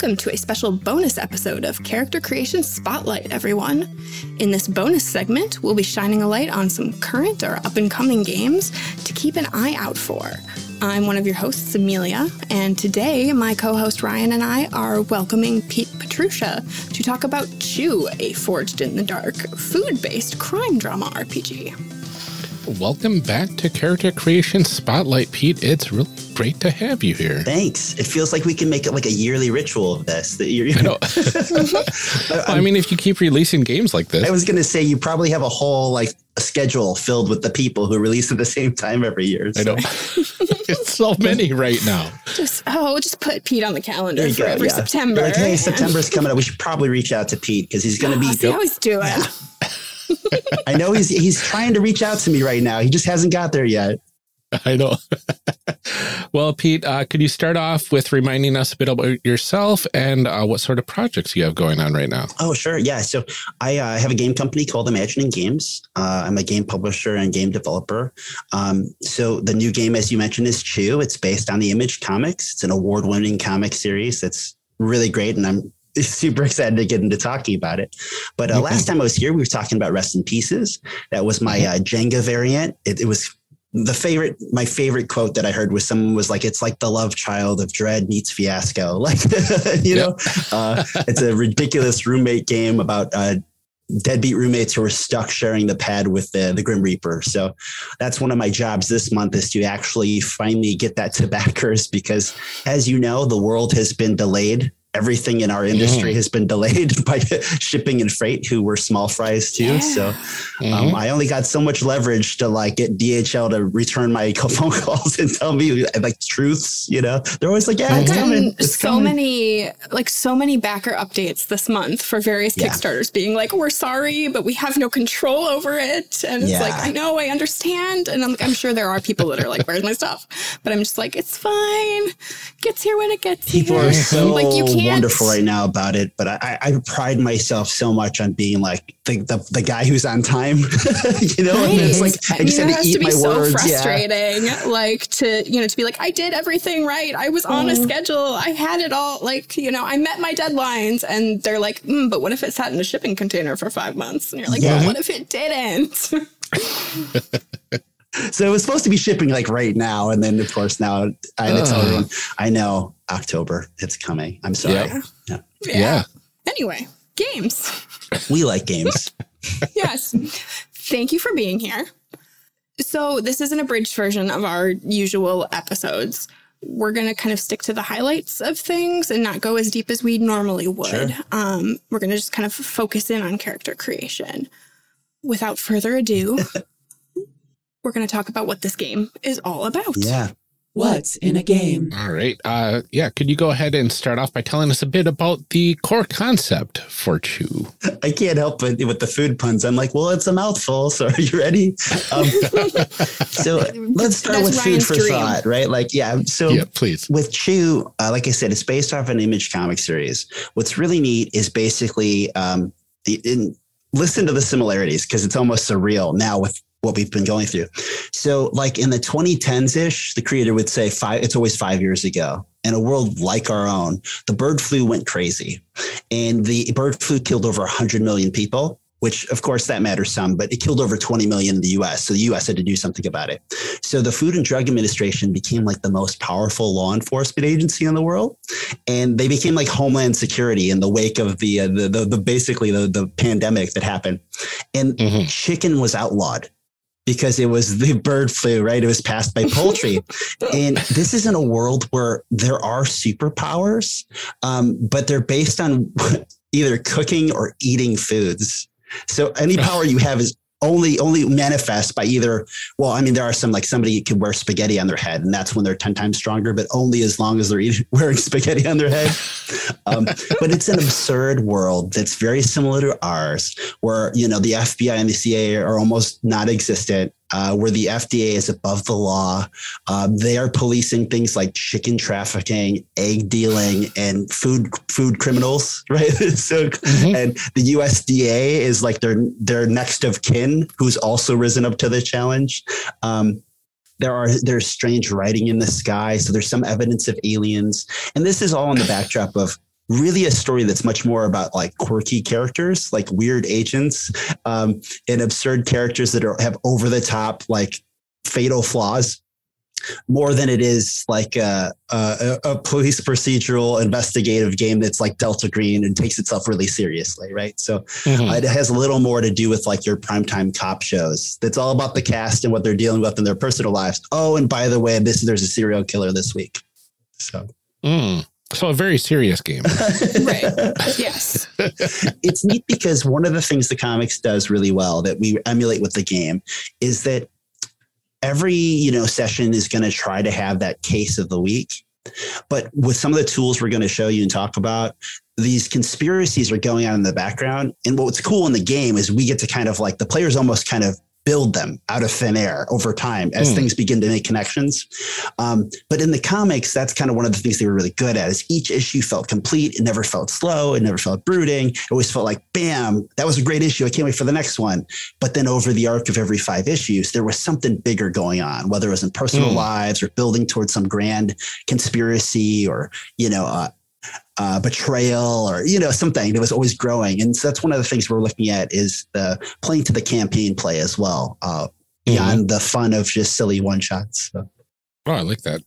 welcome to a special bonus episode of Character Creation Spotlight, everyone. In this bonus segment, we'll be shining a light on some current or up and coming games to keep an eye out for. I'm one of your hosts, Amelia, and today my co host Ryan and I are welcoming Pete Petrusha to talk about Chew, a Forged in the Dark food based crime drama RPG. Welcome back to Character Creation Spotlight, Pete. It's really great to have you here. Thanks. It feels like we can make it like a yearly ritual of this. That you're, I know. well, I mean, if you keep releasing games like this, I was going to say you probably have a whole like a schedule filled with the people who release at the same time every year. So. I know. it's so many right now. Just oh, we'll just put Pete on the calendar for go, every yeah. September. Like, hey, September's coming up. We should probably reach out to Pete because he's going to be. See how he's doing. Yeah. I know he's he's trying to reach out to me right now. He just hasn't got there yet. I know. well, Pete, uh, could you start off with reminding us a bit about yourself and uh, what sort of projects you have going on right now? Oh, sure. Yeah. So I uh, have a game company called Imagining Games. Uh, I'm a game publisher and game developer. Um, so the new game, as you mentioned, is Chew. It's based on the Image Comics. It's an award winning comic series that's really great. And I'm super excited to get into talking about it. But uh, last time I was here, we were talking about Rest in Pieces. That was my mm-hmm. uh, Jenga variant. It, it, was the favorite. My favorite quote that I heard was someone was like, "It's like the love child of Dread meets Fiasco." Like, you know, uh, it's a ridiculous roommate game about uh, deadbeat roommates who are stuck sharing the pad with the, the Grim Reaper. So that's one of my jobs this month is to actually finally get that to backers because, as you know, the world has been delayed everything in our industry mm. has been delayed by shipping and freight who were small fries too yeah. so um, mm-hmm. i only got so much leverage to like get dhl to return my phone calls and tell me like truths you know they're always like yeah it's coming. It's so coming. many like so many backer updates this month for various yeah. kickstarters being like we're sorry but we have no control over it and it's like i know i understand and I'm, like, I'm sure there are people that are like where's my stuff but i'm just like it's fine gets here when it gets people here. are so like you can't wonderful right now about it, but I, I pride myself so much on being like the, the, the guy who's on time. you know, right. it's like I, I just mean, had to eat to my so words. Frustrating, yeah. like to you know to be like I did everything right. I was on mm. a schedule. I had it all. Like you know, I met my deadlines, and they're like, mm, but what if it sat in a shipping container for five months? And you're like, yeah. well, what if it didn't? so it was supposed to be shipping like right now, and then of course now I had to tell everyone I know October it's coming. I'm sorry. Yeah. Yeah. yeah. yeah. Anyway, games. We like games. yes. Thank you for being here. So this is an abridged version of our usual episodes. We're going to kind of stick to the highlights of things and not go as deep as we normally would. Sure. Um, we're going to just kind of focus in on character creation. Without further ado, we're going to talk about what this game is all about. Yeah. What's in a game? All right. Uh, yeah. Could you go ahead and start off by telling us a bit about the core concept for Chew? I can't help it with the food puns. I'm like, well, it's a mouthful. So are you ready? Um, so let's start That's with Ryan's food for dream. thought, right? Like, yeah. So yeah, please. With Chew, uh, like I said, it's based off an image comic series. What's really neat is basically um, in, listen to the similarities because it's almost surreal now with what we've been going through. So, like in the 2010s ish, the creator would say five, it's always five years ago. In a world like our own, the bird flu went crazy. And the bird flu killed over 100 million people, which of course that matters some, but it killed over 20 million in the US. So the US had to do something about it. So the Food and Drug Administration became like the most powerful law enforcement agency in the world. And they became like Homeland Security in the wake of the, uh, the, the, the, basically the, the pandemic that happened. And mm-hmm. chicken was outlawed because it was the bird flu, right? It was passed by poultry. and this isn't a world where there are superpowers, um, but they're based on either cooking or eating foods. So any power you have is only only manifest by either well i mean there are some like somebody could wear spaghetti on their head and that's when they're 10 times stronger but only as long as they're eating, wearing spaghetti on their head. Um, but it's an absurd world that's very similar to ours where you know the fbi and the cia are almost not existent uh, where the FDA is above the law. Uh, they are policing things like chicken trafficking, egg dealing, and food food criminals, right? so, mm-hmm. and the USDA is like their their next of kin, who's also risen up to the challenge. Um, there are there's strange writing in the sky, so there's some evidence of aliens, and this is all in the backdrop of really a story that's much more about like quirky characters, like weird agents, um, and absurd characters that are, have over the top like fatal flaws more than it is like a, a, a, police procedural investigative game that's like Delta Green and takes itself really seriously, right? So mm-hmm. it has a little more to do with like your primetime cop shows. That's all about the cast and what they're dealing with in their personal lives. Oh, and by the way, this there's a serial killer this week. So. Mm. So a very serious game. right. Yes. it's neat because one of the things the comics does really well that we emulate with the game is that every you know session is going to try to have that case of the week but with some of the tools we're going to show you and talk about these conspiracies are going on in the background and what's cool in the game is we get to kind of like the players almost kind of build them out of thin air over time as mm. things begin to make connections. Um, but in the comics, that's kind of one of the things they were really good at is each issue felt complete. It never felt slow. It never felt brooding. It always felt like, bam, that was a great issue. I can't wait for the next one. But then over the arc of every five issues, there was something bigger going on, whether it was in personal mm. lives or building towards some grand conspiracy or, you know, uh, uh, betrayal or you know something that was always growing and so that's one of the things we're looking at is the playing to the campaign play as well uh, beyond mm-hmm. the fun of just silly one shots so. oh i like that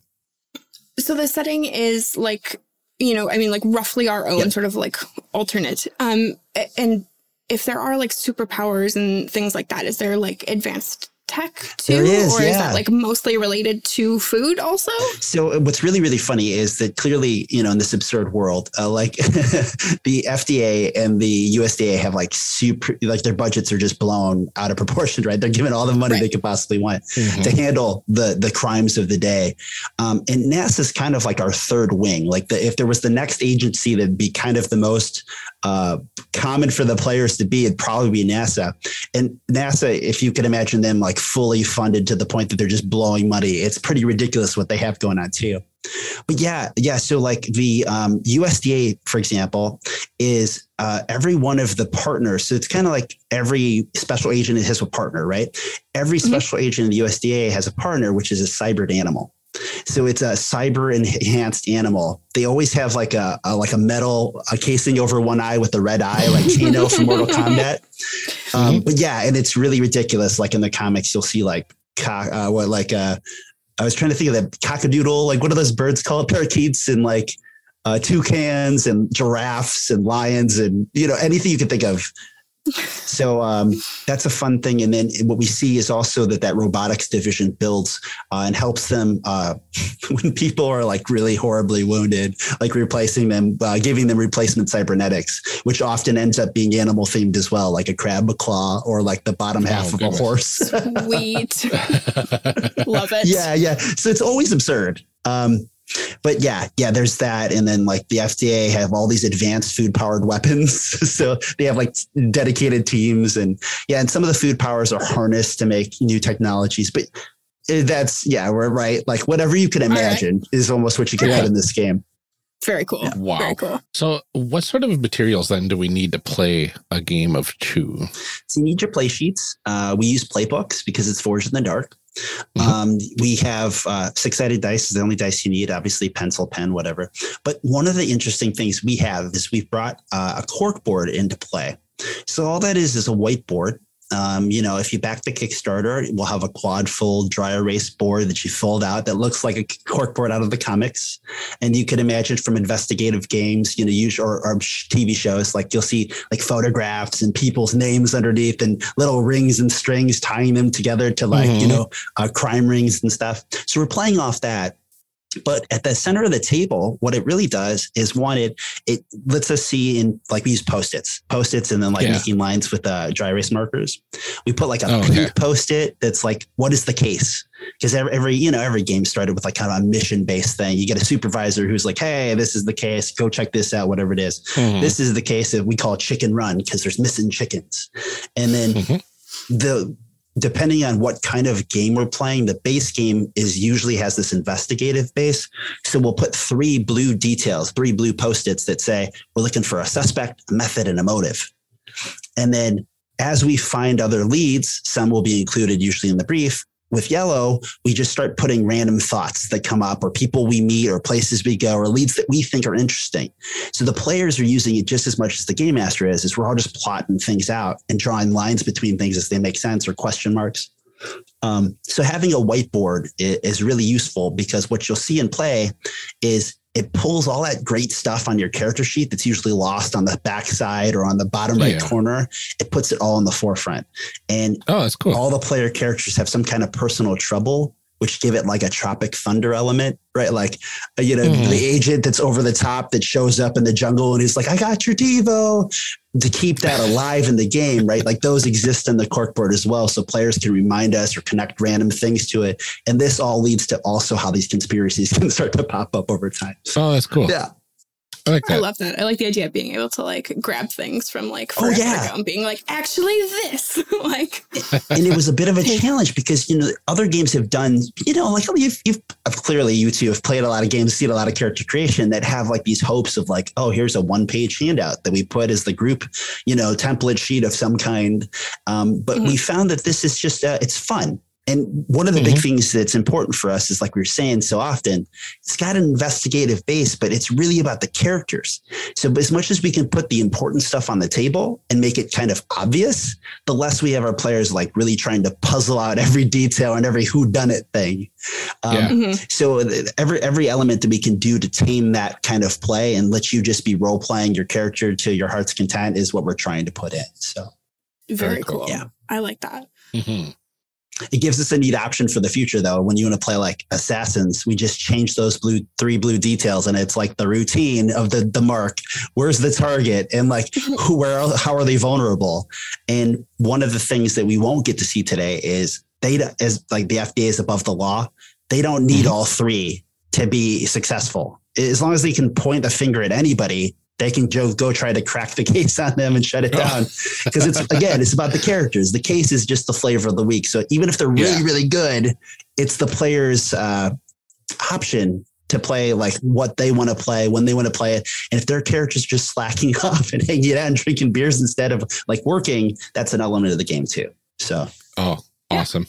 so the setting is like you know i mean like roughly our own yep. sort of like alternate um and if there are like superpowers and things like that is there like advanced tech too? Is, or yeah. is that like mostly related to food also? So uh, what's really, really funny is that clearly, you know, in this absurd world, uh, like the FDA and the USDA have like super, like their budgets are just blown out of proportion, right? They're given all the money right. they could possibly want mm-hmm. to handle the the crimes of the day. Um, and NASA is kind of like our third wing. Like the, if there was the next agency that'd be kind of the most uh, common for the players to be, it'd probably be NASA. And NASA, if you could imagine them like fully funded to the point that they're just blowing money, it's pretty ridiculous what they have going on too. But yeah, yeah. So like the um, USDA, for example, is uh, every one of the partners. So it's kind of like every special agent has a partner, right? Every mm-hmm. special mm-hmm. agent in the USDA has a partner, which is a cybered animal. So it's a cyber enhanced animal. They always have like a, a, like a metal a casing over one eye with a red eye, like Kano from Mortal Kombat. Um, mm-hmm. But yeah, and it's really ridiculous. Like in the comics, you'll see like uh, what like uh, I was trying to think of that cockadoodle, like what are those birds called? Parakeets and like uh, toucans and giraffes and lions and you know anything you can think of so um, that's a fun thing. And then what we see is also that that robotics division builds uh, and helps them uh, when people are like really horribly wounded, like replacing them, uh, giving them replacement cybernetics, which often ends up being animal themed as well, like a crab claw or like the bottom half oh, of goodness. a horse. Sweet. Love it. Yeah, yeah. So it's always absurd. Um, but yeah, yeah, there's that. And then like the FDA have all these advanced food powered weapons. so they have like dedicated teams and yeah, and some of the food powers are harnessed to make new technologies. But eh, that's yeah, we're right. Like whatever you can imagine right. is almost what you can yeah. put in this game. Very cool. Yeah. Wow. Very cool. So, what sort of materials then do we need to play a game of Chew? So, you need your play sheets. Uh, we use playbooks because it's Forged in the Dark. Mm-hmm. Um, we have uh, six sided dice is the only dice you need, obviously, pencil, pen, whatever. But one of the interesting things we have is we've brought uh, a cork board into play. So all that is is a whiteboard um, you know, if you back the Kickstarter, we'll have a quad fold dry erase board that you fold out that looks like a corkboard out of the comics. And you can imagine from investigative games, you know, use or, or TV shows, like you'll see like photographs and people's names underneath and little rings and strings tying them together to like, mm-hmm. you know, uh, crime rings and stuff. So we're playing off that. But at the center of the table, what it really does is one, it it lets us see in like we use post-its, post-its, and then like yeah. making lines with uh, dry erase markers. We put like a oh, okay. post-it that's like, what is the case? Because every, every you know every game started with like kind of a mission-based thing. You get a supervisor who's like, hey, this is the case. Go check this out, whatever it is. Mm-hmm. This is the case that we call chicken run because there's missing chickens, and then. Mm-hmm. The depending on what kind of game we're playing, the base game is usually has this investigative base. So we'll put three blue details, three blue post-its that say we're looking for a suspect, a method, and a motive. And then as we find other leads, some will be included usually in the brief. With yellow, we just start putting random thoughts that come up or people we meet or places we go or leads that we think are interesting. So the players are using it just as much as the game master is, is we're all just plotting things out and drawing lines between things as they make sense or question marks. Um, so having a whiteboard is, is really useful because what you'll see in play is it pulls all that great stuff on your character sheet that's usually lost on the backside or on the bottom right Yeah. corner. It puts it all in the forefront. And Oh, that's cool. all the player characters have some kind of personal trouble, which give it like a Tropic Thunder element, right? Like, uh, you know, Mhm. the agent that's over the top that shows up in the jungle and he's like, I got your Devo to keep that alive in the game, right? Like those exist in the corkboard as well. So players can remind us or connect random things to it. And this all leads to also how these conspiracies can start to pop up over time. Oh, that's cool. Yeah. I like I love that. I like the idea of being able to like grab things from like Oh, forever yeah. ago and being like, actually, this. like, and it was a bit of a challenge because you know other games have done you know like you've, you've clearly you two have played a lot of games seen a lot of character creation that have like these hopes of like oh here's a one page handout that we put as the group you know template sheet of some kind um, but we found that this is just uh, it's fun and one of the big things that's important for us is like we were saying so often it's got an investigative base but it's really about the characters so as much as we can put the important stuff on the table and make it kind of obvious the less we have our players like really trying to puzzle out every detail and every who done it thing. Um, Yeah. mhm. So every every element that we can do to tame that kind of play and let you just be role playing your character to your heart's content is what we're trying to put in. So very Very cool. cool. Yeah. I like that. Mhm. It gives us a neat option for the future though. When you want to play like assassins, we just change those blue three blue details and it's like the routine of the the mark. Where's the target? And like who where how are they vulnerable? And one of the things that we won't get to see today is data as like the FDA is above the law. They don't need Mhm. all three to be successful. As long as they can point the finger at anybody, they can go, go try to crack the case on them and shut it down. Because it's again, it's about the characters. The case is just the flavor of the week. So even if they're really, Yeah. really good, it's the player's uh, option to play like what they want to play when they want to play it. And if their character's just slacking off and hanging out and drinking beers instead of like working, that's an element of the game too. So Oh, awesome.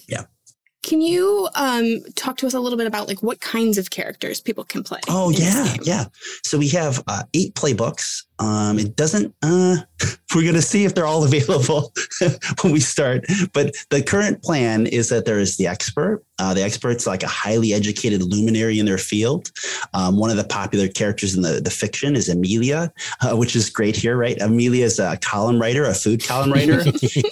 Can you um, talk to us a little bit about like what kinds of characters people can play? Oh yeah, yeah. So we have uh, eight playbooks. Um, it doesn't. Uh, we're going to see if they're all available when we start. But the current plan is that there is the expert. Uh, the expert's like a highly educated luminary in their field. Um, one of the popular characters in the, the fiction is Amelia, uh, which is great here, right? Amelia is a column writer, a food column writer,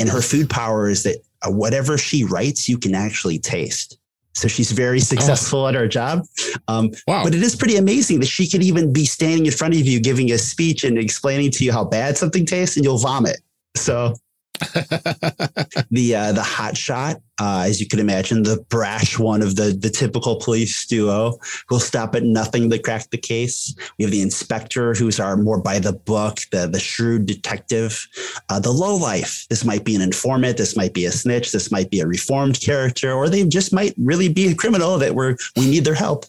and her food power is that uh, whatever she writes, you can actually taste. So she's very successful at her job. Um, Wow. but it is pretty amazing that she could even be standing in front of you giving a speech and explaining to you how bad something tastes and you'll vomit. So the uh, the hot shot, uh, as you can imagine, the brash one of the the typical police duo will stop at nothing to crack the case. We have the inspector, who's our more by the book, the the shrewd detective, uh, the low life. This might be an informant, this might be a snitch, this might be a reformed character, or they just might really be a criminal that we're we need their help.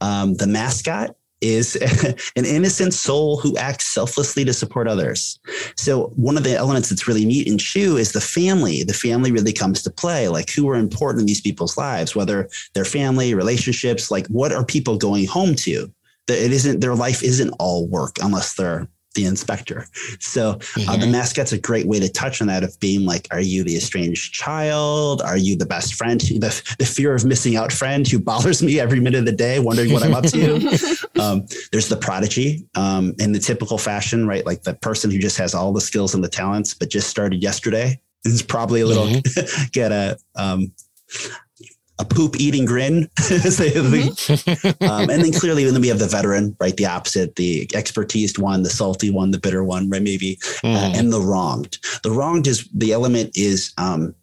Um, the mascot is an innocent soul who acts selflessly to support others. So one of the elements that's really neat in Chew is the family. The family really comes to play. Like who are important in these people's lives, whether their family, relationships, like what are people going home to? That it isn't their life isn't all work unless they're the inspector. So uh, the Mhm. mascot's a great way to touch on that of being like, are you the estranged child? Are you the best friend? The, the fear of missing out friend who bothers me every minute of the day, wondering what I'm up to. Um, there's the prodigy um, in the typical fashion, right? Like the person who just has all the skills and the talents, but just started yesterday is probably a little get a um, a poop eating grin. Mm-hmm. um, and then clearly, then we have the veteran, right? The opposite, the expertised one, the salty one, the bitter one, right? Maybe uh, Mhm. and the wronged. The wronged is the element is um,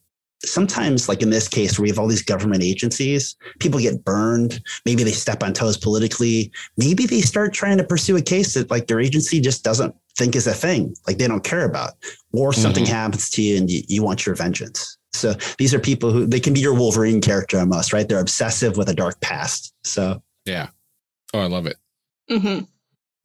sometimes, like in this case, where we have all these government agencies, people get burned. Maybe they step on toes politically. Maybe they start trying to pursue a case that like their agency just doesn't think is a thing, like they don't care about, or something Mhm. happens to you and you, you want your vengeance. So these are people who they can be your Wolverine character almost, right? They're obsessive with a dark past. So yeah. Oh, I love it. hmm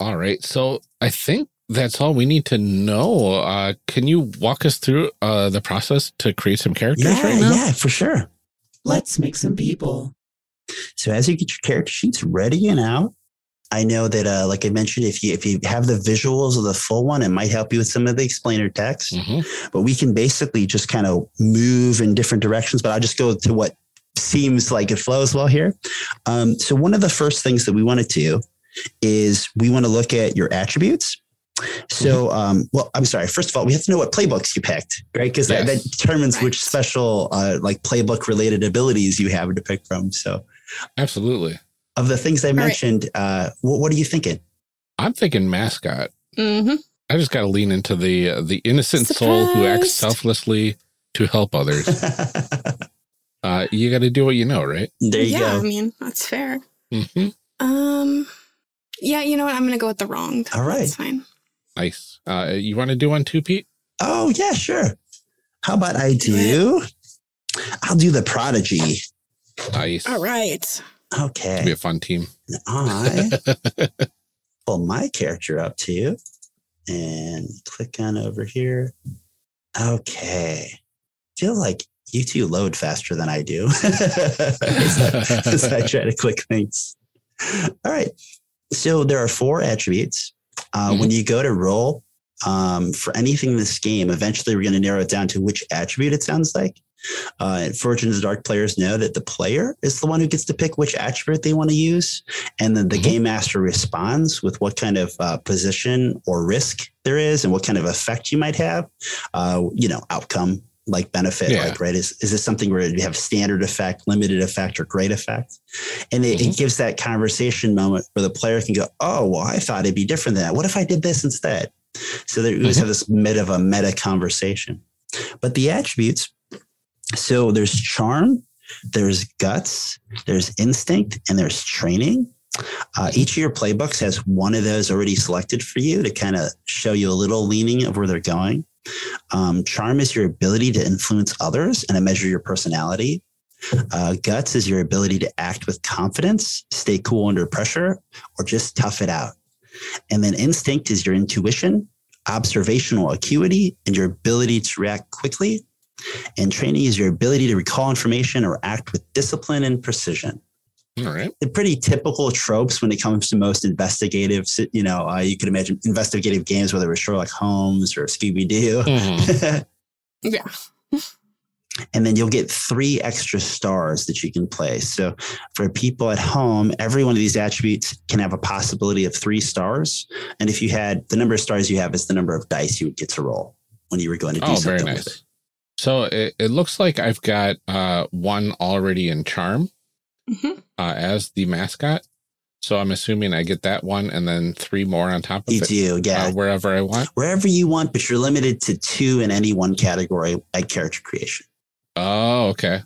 All right. So I think that's all we need to know. Uh, can you walk us through uh, the process to create some characters yeah, right now? yeah, for sure. Let's make some people. So as you get your character sheets ready and out, I know that, uh, like I mentioned, if you if you have the visuals of the full one, it might help you with some of the explainer text. Mhm. But we can basically just kind of move in different directions. But I'll just go to what seems like it flows well here. Um, so one of the first things that we want to do is we want to look at your attributes. So, um, well, I'm sorry. First of all, we have to know what playbooks you picked, right? Because that, that determines Right. which special, uh, like playbook related abilities you have to pick from. So, Absolutely. Of the things I right. mentioned, uh, what, what are you thinking? I'm thinking mascot. Mm-hmm. I just got to lean into the uh, the innocent soul who acts selflessly to help others. Uh, you got to do what you know, right? there you yeah, I mean, that's fair. hmm Um, yeah, you know what? I'm going to go with the wrong. All right. That's fine. Nice. Uh, you want to do one too, Pete? Oh, yeah, sure. How about I do? I'll do the prodigy. Nice. All right. It'll be a fun team. I pull my character up to you and click on over here. Okay. Feel like you two load faster than I do. as, as I try to click things. All right. So there are four attributes. Uh, When you go to roll um, for anything in this game, eventually we're going to narrow it down to which attribute it sounds like. Uh, Forged in the Dark players know that the player is the one who gets to pick which attribute they want to use. And then the Mhm. game master responds with what kind of uh, position or risk there is and what kind of effect you might have. Uh, you know, outcome like benefit, Yeah. like, right? Is, is this something where you have standard effect, limited effect, or great effect? And it, it gives that conversation moment where the player can go, oh, well, I thought it'd be different than that. What if I did this instead? So there, you always have this mid of a meta conversation. But the attributes, so there's charm, there's guts, there's instinct, and there's training. Uh, each of your playbooks has one of those already selected for you to kind of show you a little leaning of where they're going. Um, charm is your ability to influence others and to measure your personality. Uh, guts is your ability to act with confidence, stay cool under pressure, or just tough it out. And then instinct is your intuition, observational acuity, and your ability to react quickly. And training is your ability to recall information or act with discipline and precision. All right. The pretty typical tropes when it comes to most investigative, you know, uh, you could imagine investigative games, whether it was Sherlock Holmes or Scooby Doo. Mhm. Yeah. and then you'll get three extra stars that you can place. So for people at home, every one of these attributes can have a possibility of three stars. And if you had the number of stars you have is the number of dice you would get to roll when you were going to do Oh, something very with it. Nice. So it, it looks like I've got uh, one already in charm hmm uh, as the mascot. So I'm assuming I get that one and then three more on top of You it do, yeah. uh, wherever I want. Wherever you want, but you're limited to two in any one category at character creation. Oh, okay.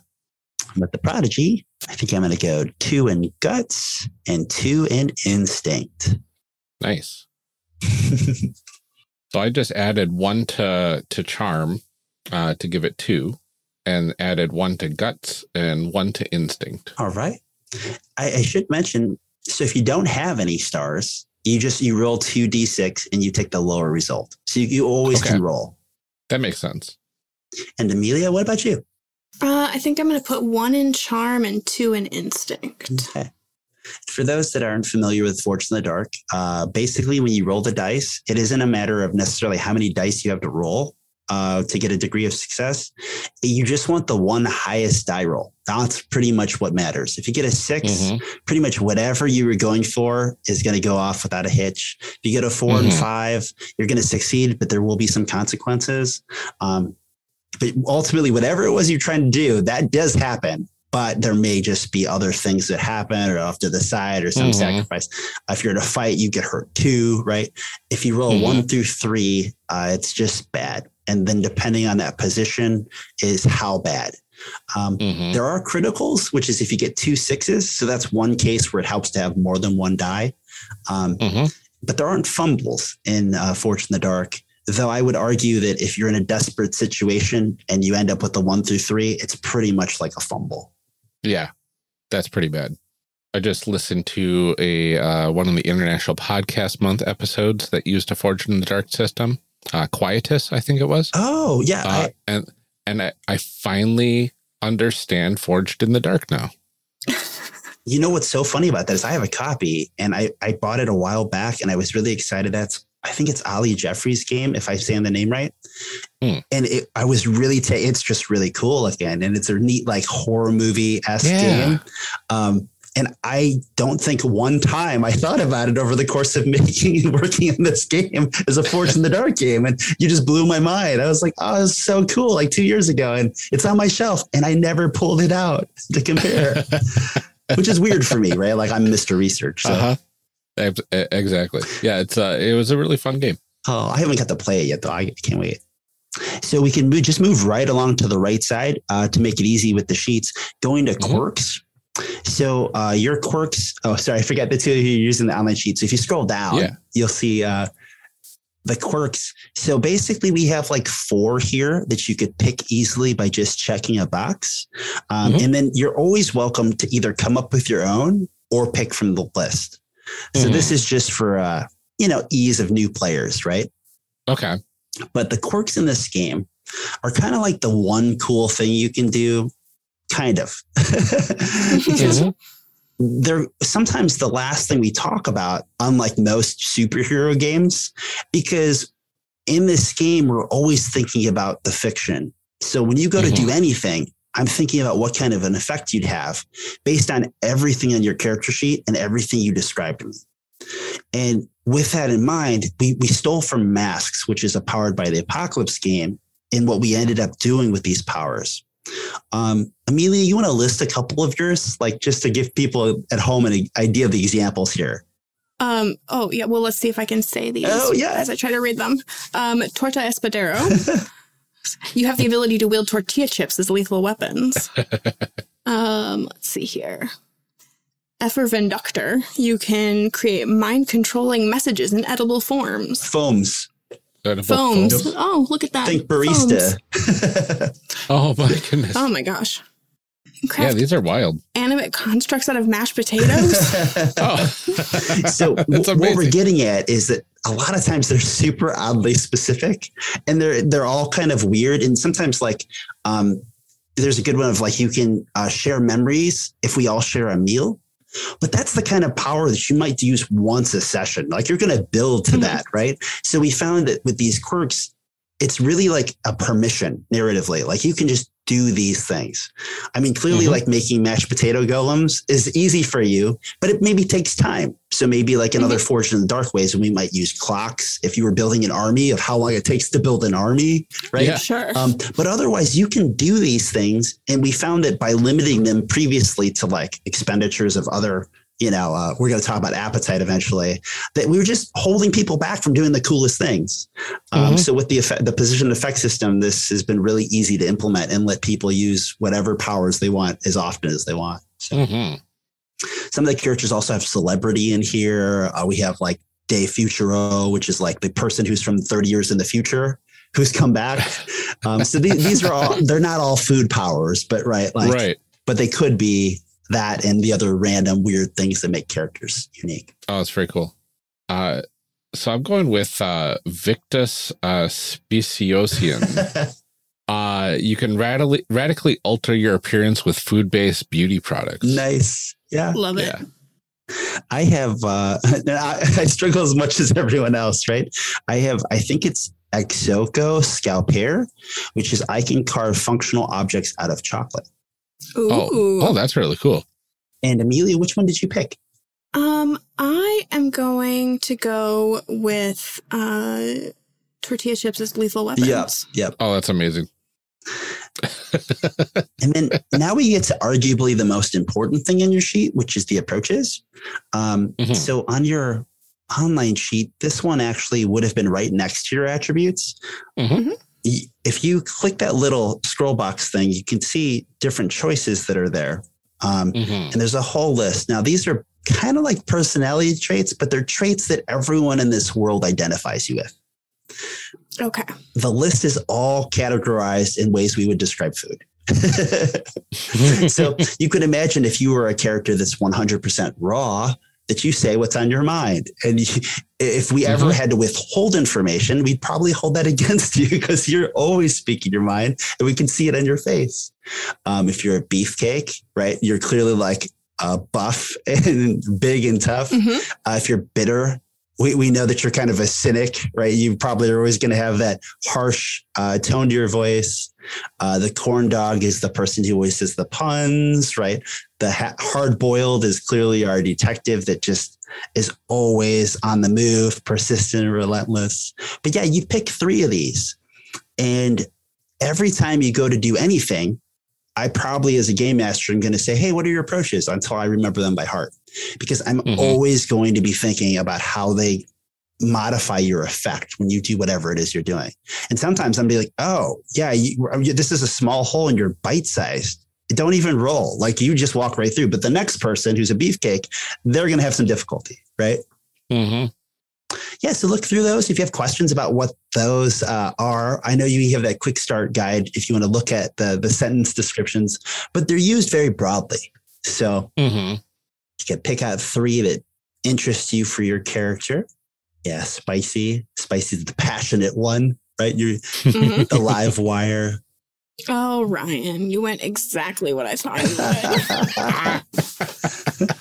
With the prodigy, I think I'm going to go two in guts and two in instinct. Nice. So I just added one to to charm uh, to give it two, and added one to guts and one to instinct. All right. I, I should mention so if you don't have any stars, you just you roll two d6 and you take the lower result. So you, you always Okay. can roll. That makes sense. And Amelia, what about you? Uh, I think I'm going to put one in charm and two in instinct. Okay. For those that aren't familiar with Forged in the Dark, uh, basically when you roll the dice, it isn't a matter of necessarily how many dice you have to roll uh, to get a degree of success. You just want the one highest die roll. That's pretty much what matters. If you get a 6 Mhm. pretty much whatever you were going for is going to go off without a hitch. If you get a 4 and Mhm. five, you're going to succeed, but there will be some consequences. Um, but ultimately, whatever it was you're trying to do, that does happen. But there may just be other things that happen or off to the side or some Mhm. sacrifice. If you're in a fight, you get hurt too, right? If you roll Mhm. one through three, uh, it's just bad. And then depending on that position is how bad. Um, Mhm. there are criticals, which is if you get two sixes. So that's one case where it helps to have more than one die. Um, Mhm. but there aren't fumbles in uh, Forged in the Dark. Though I would argue that if you're in a desperate situation and you end up with the one through three, it's pretty much like a fumble. Yeah, that's pretty bad. I just listened to a uh, one of the International Podcast Month episodes that used a Forged in the Dark system, uh, Quietus, I think it was. Oh, yeah. Uh, I, and and I, I finally understand Forged in the Dark now. You know what's so funny about that is I have a copy and I, I bought it a while back and I was really excited. That's I think it's Ali Jeffrey's game, if I'm saying the name right. Hmm. And it, I was really, ta- it's just really cool again. And it's a neat, like horror movie esque Yeah. game. Um, and I don't think one time I thought about it over the course of making and working in this game as a Forge in the Dark game. And you just blew my mind. I was like, oh, it's so cool. Like two years ago. And it's on my shelf. And I never pulled it out to compare, which is weird for me, right? Like I'm Mr. Research. So, Uh-huh. Exactly. Yeah, it's uh it was a really fun game. oh, I haven't got to play it yet, though. I can't wait. So we can move, just move right along to the right side uh, to make it easy with the sheets. Going to Mhm. quirks. So uh, your quirks. Oh, sorry, I forget the two of you are using the online sheet. So if you scroll down, Yeah. you'll see uh, the quirks. So basically, we have like four here that you could pick easily by just checking a box, um, Mhm. and then you're always welcome to either come up with your own or pick from the list. So Mhm. this is just for uh, you know ease of new players, right? Okay. But the quirks in this game are kind of like the one cool thing you can do, kind of. because they're sometimes the last thing we talk about, unlike most superhero games, because in this game, we're always thinking about the fiction. So when you go to do mm-hmm. anything, I'm thinking about what kind of an effect you'd have based on everything on your character sheet and everything you described to me. And with that in mind, we, we stole from Masks, which is a powered by the Apocalypse game, in what we ended up doing with these powers. Um, Amelia, you want to list a couple of yours, like just to give people at home an idea of the examples here? Um, oh yeah, well let's see if I can say these Oh, yeah. as I try to read them. Um, Torta Espadero. you have the ability to wield tortilla chips as lethal weapons. um, let's see here. Effervenductor. You can create mind controlling messages in edible forms. Foams. Edible Foams. foams. Oh, look at that. Think Foams. barista. Oh my goodness. Oh my gosh. yeah, these are wild. animate constructs out of mashed potatoes. Oh. so That's what we're getting at is that a lot of times they're super oddly specific and they're they're all kind of weird and sometimes like um there's a good one of like you can uh, share memories if we all share a meal but that's the kind of power that you might use once a session. Like you're going to build to Mhm. that right? So we found that with these quirks it's really like a permission narratively. Like you can just do these things i mean clearly Mhm. like making mashed potato golems is easy for you but it maybe takes time so maybe like another forged in the dark ways and we might use clocks if you were building an army of how long it takes to build an army right Yeah. sure. um, but otherwise, you can do these things. And we found that by limiting them previously to like expenditures of other, you know, uh, we're going to talk about appetite eventually, that we were just holding people back from doing the coolest things. Um, Mhm. So with the effect, the position effect system, this has been really easy to implement and let people use whatever powers they want as often as they want. So Mhm. some of the characters also have celebrity in here. Uh, we have like Dave Futuro, which is like the person who's from 30 years in the future who's come back. Um, so these, these are all, they're not all food powers, but right. Like, right. but they could be that and the other random weird things that make characters unique. Oh, it's very cool. Uh, so I'm going with uh, Victus uh, Speciosian. uh, you can radically radically alter your appearance with food based beauty products. nice. Yeah. Love it. Yeah. I have, uh, I, I struggle as much as everyone else, right? I have, I think it's Exoco Scalper, which is I can carve functional objects out of chocolate. Ooh. Oh, oh, that's really cool. And Amelia, which one did you pick? Um, I am going to go with uh tortilla chips as lethal weapons. Yep. Yep. Oh, that's amazing. And then now we get to arguably the most important thing in your sheet, which is the approaches. Um, Mhm. So on your online sheet, this one actually would have been right next to your attributes. Mhm. Y- If you click that little scroll box thing, you can see different choices that are there. Um, Mhm. and there's a whole list. Now, these are kind of like personality traits, but they're traits that everyone in this world identifies you with. Okay. The list is all categorized in ways we would describe food. so you could imagine if you were a character that's 100% raw, that you say what's on your mind. And you, if we ever Mhm. had to withhold information, we'd probably hold that against you because you're always speaking your mind and we can see it on your face. Um, if you're a beefcake, right, you're clearly like uh, buff and big and tough. Mhm. Uh, if you're bitter, we, we know that you're kind of a cynic, right? You probably are always going to have that harsh uh, tone to your voice. Uh, the corn dog is the person who says the puns, right? The ha- hard boiled is clearly our detective that just is always on the move, persistent and relentless. But yeah, you pick three of these. And every time you go to do anything, I probably, as a game master, am going to say, Hey, what are your approaches until I remember them by heart? Because I'm Mhm. always going to be thinking about how they modify your effect when you do whatever it is you're doing. And sometimes I'm be like, Oh, yeah, you, this is a small hole and you're bite sized. Don't even roll. Like you just walk right through. But the next person who's a beefcake, they're going to have some difficulty, right? Mm-hmm. yeah, so look through those. If you have questions about what those uh, are, I know you have that quick start guide if you want to look at the the sentence descriptions, but they're used very broadly. So hmm you can pick out three that interest you for your character. Yeah, spicy. Spicy is the passionate one, right? You're Mhm. the live wire. Oh, Ryan, you went exactly what I thought you would.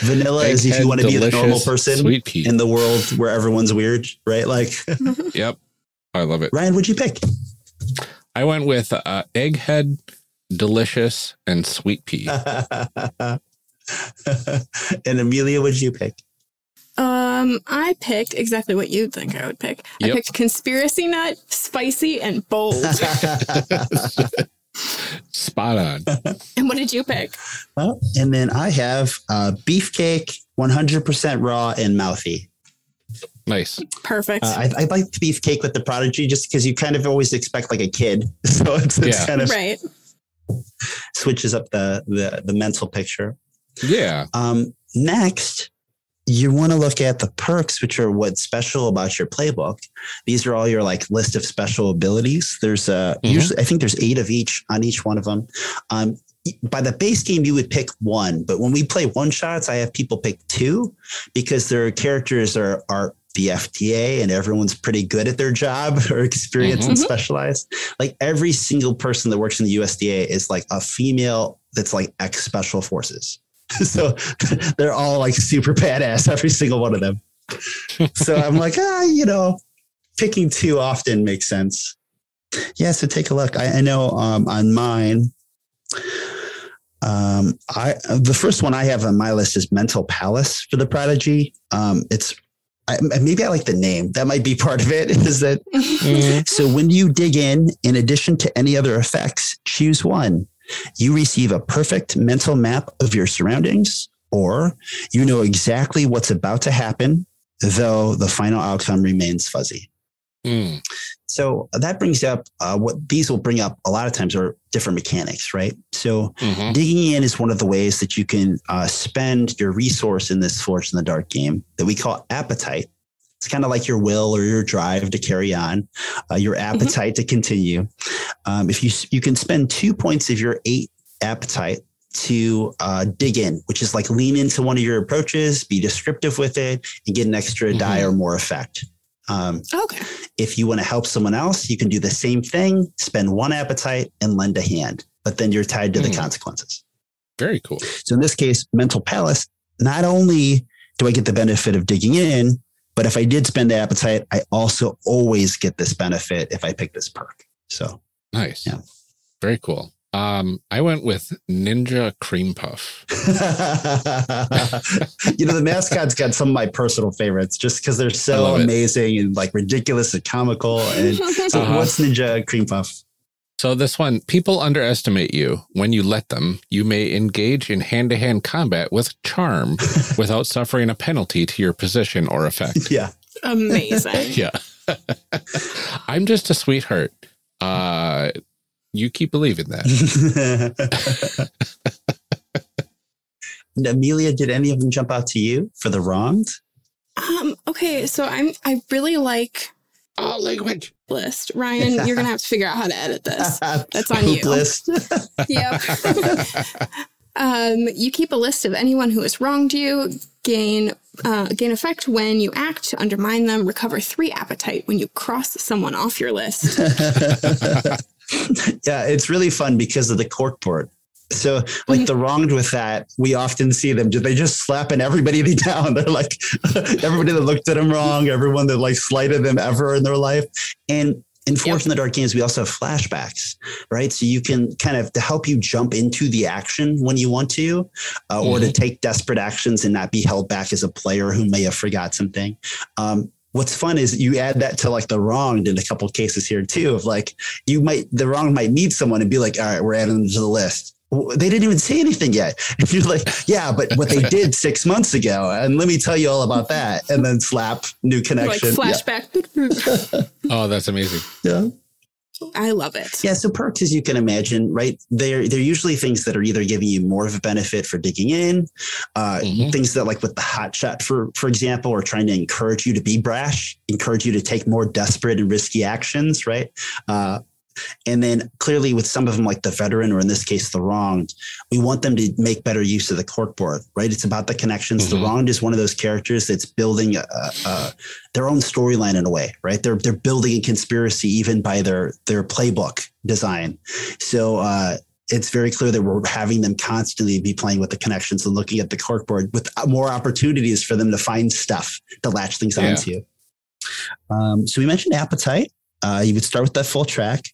Vanilla is if you want to be the normal person Sweet pea. in the world where everyone's weird, right? Like, yep. I love it. Ryan, what'd you pick? I went with uh, egghead, delicious, and sweet pea. and Amelia, what'd you pick? Um, I picked exactly what you'd think I would pick. I picked conspiracy nut, spicy, and bold. Spot on. and what did you pick? Well, and then I have uh, beefcake, 100% raw and mouthy. Nice. Perfect. Uh, I, I like the beefcake with the prodigy just because you kind of always expect like a kid. So it's, it's Yeah. kind of right. switches up the, the, the mental picture. Yeah. Um, next, you want to look at the perks, which are what's special about your playbook. These are all your like list of special abilities. There's uh, Mhm. usually I think there's eight of each on each one of them. Um, by the base game, you would pick one, but when we play one shots, I have people pick two because their characters are are the FDA and everyone's pretty good at their job or experienced and Mhm. specialized. Like every single person that works in the USDA is like a female that's like ex special forces. so they're all like super badass, every single one of them. so I'm like, ah, you know, picking two often makes sense. Yeah, so take a look. I, I know um, on mine, um, I the first one I have on my list is Mental Palace for the Prodigy. Um, it's I, maybe I like the name. That might be part of it. Is that Mhm. so when you dig in, in addition to any other effects, choose one. You receive a perfect mental map of your surroundings, or you know exactly what's about to happen, though the final outcome remains fuzzy. Mm. So that brings up uh, what these will bring up a lot of times are different mechanics, right? So Mhm. digging in is one of the ways that you can uh, spend your resource in this Forge in the Dark game that we call appetite. It's kind of like your will or your drive to carry on, uh, your appetite to continue. Um, if you you can spend two points of your eight appetite to uh, dig in, which is like lean into one of your approaches, be descriptive with it, and get an extra die Mhm. or more effect. Um, okay. if you want to help someone else, you can do the same thing, spend one appetite and lend a hand, but then you're tied to the Hmm. consequences. Very cool. So in this case, mental palace, not only do I get the benefit of digging in, but if I did spend the appetite, I also always get this benefit if I pick this perk. So Nice. Yeah. Very cool. Um, I went with Ninja Cream Puff. you know, the mascot's got some of my personal favorites just because they're so love it. amazing and like ridiculous and comical. And so Uh-huh. what's Ninja Cream Puff? So this one, people underestimate you. When you let them, you may engage in hand-to-hand combat with charm without suffering a penalty to your position or effect. Yeah. Amazing. Yeah. I'm just a sweetheart. Uh you keep believing that. Amelia, did any of them jump out to you for the wrongs? Um, okay, so I'm I really like Oh, language. List. Ryan, you're gonna have to figure out how to edit this. That's on Poop you. list. Yep. Um, you keep a list of anyone who has wronged you, gain uh, gain effect when you act to undermine them, recover three appetite when you cross someone off your list. yeah, it's really fun because of the cork corkboard. So, like the wronged with that, we often see them. Do They just slapping everybody down. They're like everybody that looked at them wrong, everyone that like slighted them ever in their life, and in Forged in the Dark games, we also have flashbacks, right? So you can kind of to help you jump into the action when you want to, uh, mm-hmm. or to mm-hmm. take desperate actions and not be held back as a player who may have forgot something. Um, what's fun is you add that to like the wronged in a couple cases here too of like you might the wrong might need someone and be like all right we're adding them to the list they didn't even say anything yet. And you're like, yeah, but what they did six months ago, and let me tell you all about that. And then slap new connection. Like flashback. Yeah. oh, that's amazing. Yeah. I love it. Yeah. So perks, as you can imagine, right? They're they're usually things that are either giving you more of a benefit for digging in, uh, mm-hmm. things that like with the hot shot, for for example, are trying to encourage you to be brash, encourage you to take more desperate and risky actions, right? Uh, and then clearly with some of them, like the veteran, or in this case, the wronged, we want them to make better use of the corkboard, right? It's about the connections. Mm-hmm. The wronged is one of those characters that's building a, a, their own storyline in a way, right? They're, they're building a conspiracy even by their, their playbook design. So, uh, it's very clear that we're having them constantly be playing with the connections and looking at the corkboard with more opportunities for them to find stuff to latch things yeah. onto. Um, so we mentioned appetite. Uh, you would start with that full track.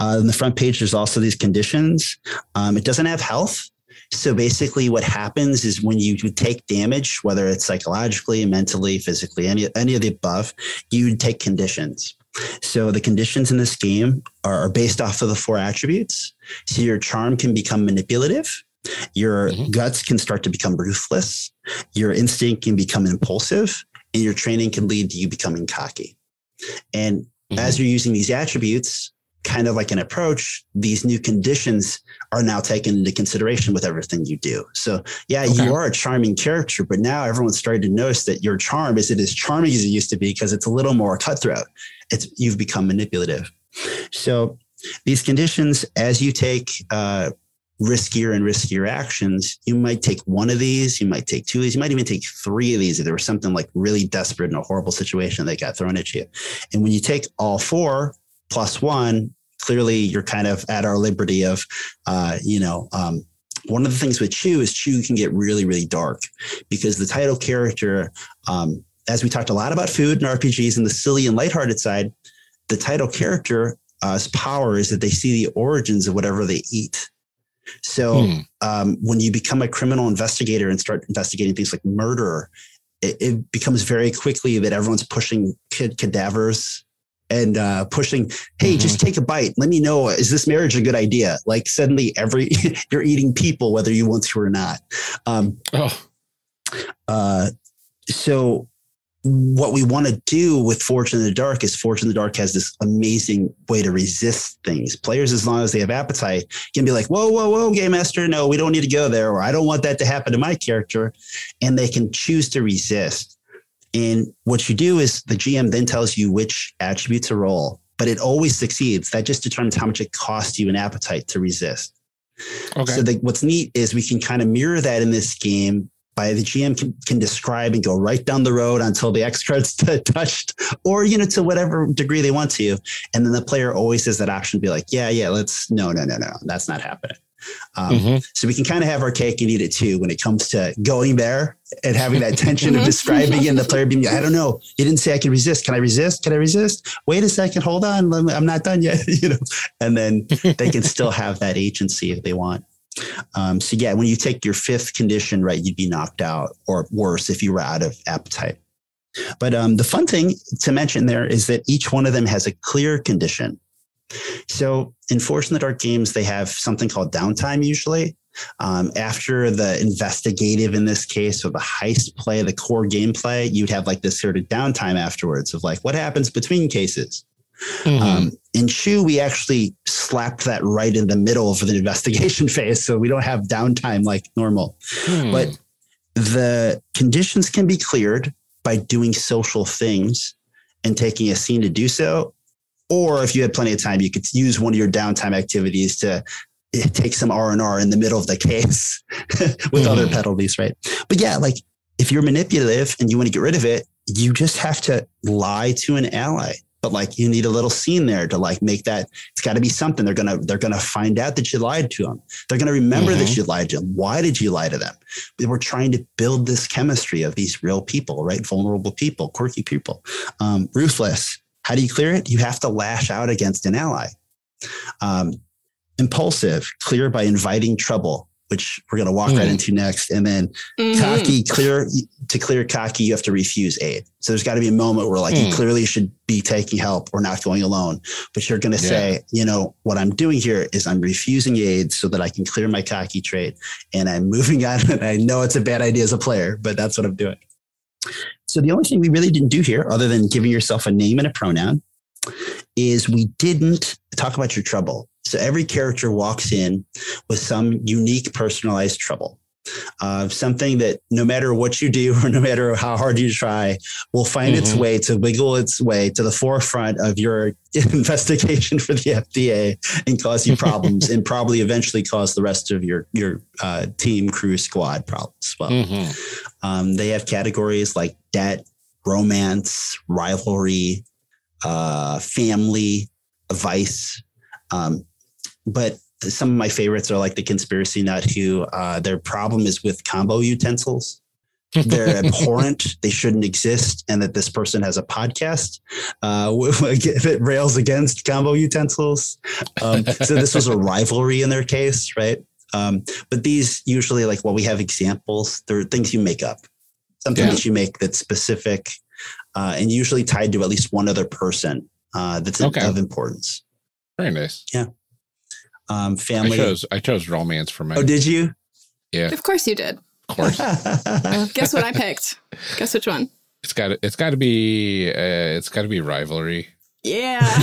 Uh, on the front page, there's also these conditions. Um, it doesn't have health. So basically, what happens is when you take damage, whether it's psychologically, mentally, physically, any, any of the above, you take conditions. So the conditions in this game are based off of the four attributes. So your charm can become manipulative. Your mm-hmm. guts can start to become ruthless. Your instinct can become impulsive. And your training can lead to you becoming cocky. And Mm-hmm. As you're using these attributes, kind of like an approach, these new conditions are now taken into consideration with everything you do. So, yeah, okay. you are a charming character, but now everyone's starting to notice that your charm isn't as charming as it used to be because it's a little more cutthroat. It's you've become manipulative. So, these conditions, as you take uh, riskier and riskier actions, you might take one of these, you might take two of these, you might even take three of these if there was something like really desperate in a horrible situation that got thrown at you. And when you take all four plus one, clearly you're kind of at our liberty of, uh, you know, um, one of the things with Chew is Chew can get really, really dark because the title character, um, as we talked a lot about food and RPGs and the silly and lighthearted side, the title character's uh, power is that they see the origins of whatever they eat. So hmm. um, when you become a criminal investigator and start investigating things like murder, it, it becomes very quickly that everyone's pushing kid cadavers and uh, pushing, hey, mm-hmm. just take a bite. Let me know, is this marriage a good idea? Like suddenly every you're eating people, whether you want to or not. Um, oh. Uh, so what we want to do with Forged in the Dark is Forged in the Dark has this amazing way to resist things. Players, as long as they have appetite, can be like, whoa, whoa, whoa, game master, no, we don't need to go there, or I don't want that to happen to my character. And they can choose to resist. And what you do is the GM then tells you which attributes to roll, but it always succeeds. That just determines how much it costs you an appetite to resist. Okay. So the, what's neat is we can kind of mirror that in this game by the GM can, can describe and go right down the road until the X card's touched, or you know to whatever degree they want to, and then the player always has that option to be like, yeah, yeah, let's no, no, no, no, that's not happening. Um, mm-hmm. So we can kind of have our cake and eat it too when it comes to going there and having that tension of describing and the player being, I don't know, you didn't say I can resist. Can I resist? Can I resist? Wait a second, hold on, I'm not done yet. you know, and then they can still have that agency if they want. Um, so yeah, when you take your fifth condition, right, you'd be knocked out or worse if you were out of appetite. But um, the fun thing to mention there is that each one of them has a clear condition. So in Forged in the Dark games, they have something called downtime usually. Um, after the investigative in this case, or the heist play, the core gameplay, you'd have like this sort of downtime afterwards of like what happens between cases. Mm-hmm. Um, in Chew, we actually slapped that right in the middle of the investigation phase. So we don't have downtime like normal. Hmm. But the conditions can be cleared by doing social things and taking a scene to do so. Or if you had plenty of time, you could use one of your downtime activities to take some R and R in the middle of the case with other Mhm. penalties, right? But yeah, like if you're manipulative and you want to get rid of it, you just have to lie to an ally. But like you need a little scene there to like make that it's got to be something. They're gonna they're gonna find out that you lied to them. They're gonna remember that Mhm. you lied to them. Why did you lie to them? We're trying to build this chemistry of these real people, right? Vulnerable people, quirky people, um, ruthless. How do you clear it? You have to lash out against an ally. Um, impulsive, clear by inviting trouble, which we're going to walk right Mhm. into next. And then Mhm. cocky, clear to clear cocky, you have to refuse aid. So there's got to be a moment where like you Hmm. clearly should be taking help or not going alone, but you're going to Yeah. say, you know, what I'm doing here is I'm refusing aid so that I can clear my cocky trait and I'm moving on. And I know it's a bad idea as a player, but that's what I'm doing. So the only thing we really didn't do here, other than giving yourself a name and a pronoun, is we didn't talk about your trouble. So every character walks in with some unique personalized trouble. Uh, something that no matter what you do or no matter how hard you try, will find its Mhm. way to wiggle its way to the forefront of your investigation for the FDA and cause you problems and probably eventually cause the rest of your your uh, team, crew, squad problems well. Mhm. Um, they have categories like debt, romance, rivalry, uh, family, vice. Um, but some of my favorites are like the conspiracy nut who uh, their problem is with combo utensils. They're abhorrent. They shouldn't exist. And that this person has a podcast uh, that rails against combo utensils. Um, so this was a rivalry in their case, right? Um, but these usually, like, well, we have examples. They're things you make up, something Yeah. that you make that's specific uh, and usually tied to at least one other person uh, that's Okay. of importance. Very nice. Um, I family. chose I chose romance for my oh, did you? Yeah. Of course you did. of course. Guess what I picked? Guess which one? It's got it's got to be uh, it's got to be rivalry. Yeah.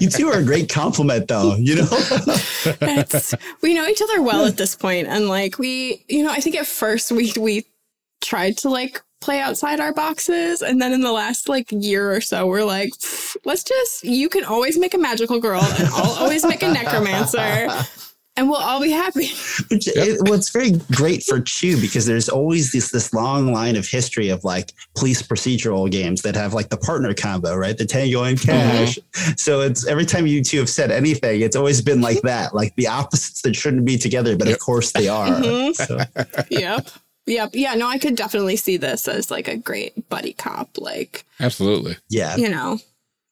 you two are a great compliment, though. You know, It's, we know each other well at this point, and like we, you know, I think at first we we tried to like play outside our boxes, and then in the last like year or so, we're like, let's just you can always make a magical girl, and I'll always make a necromancer, and we'll all be happy. Which it, well, it's very great for Chew because there's always this this long line of history of like police procedural games that have like the partner combo, right? The Tango and Cash. So it's every time you two have said anything, it's always been like that, like the opposites that shouldn't be together, but Yep. of course they are. Mhm. So, yep. Yep. Yeah. No, I could definitely see this as like a great buddy cop. Like, Absolutely. yeah. you know,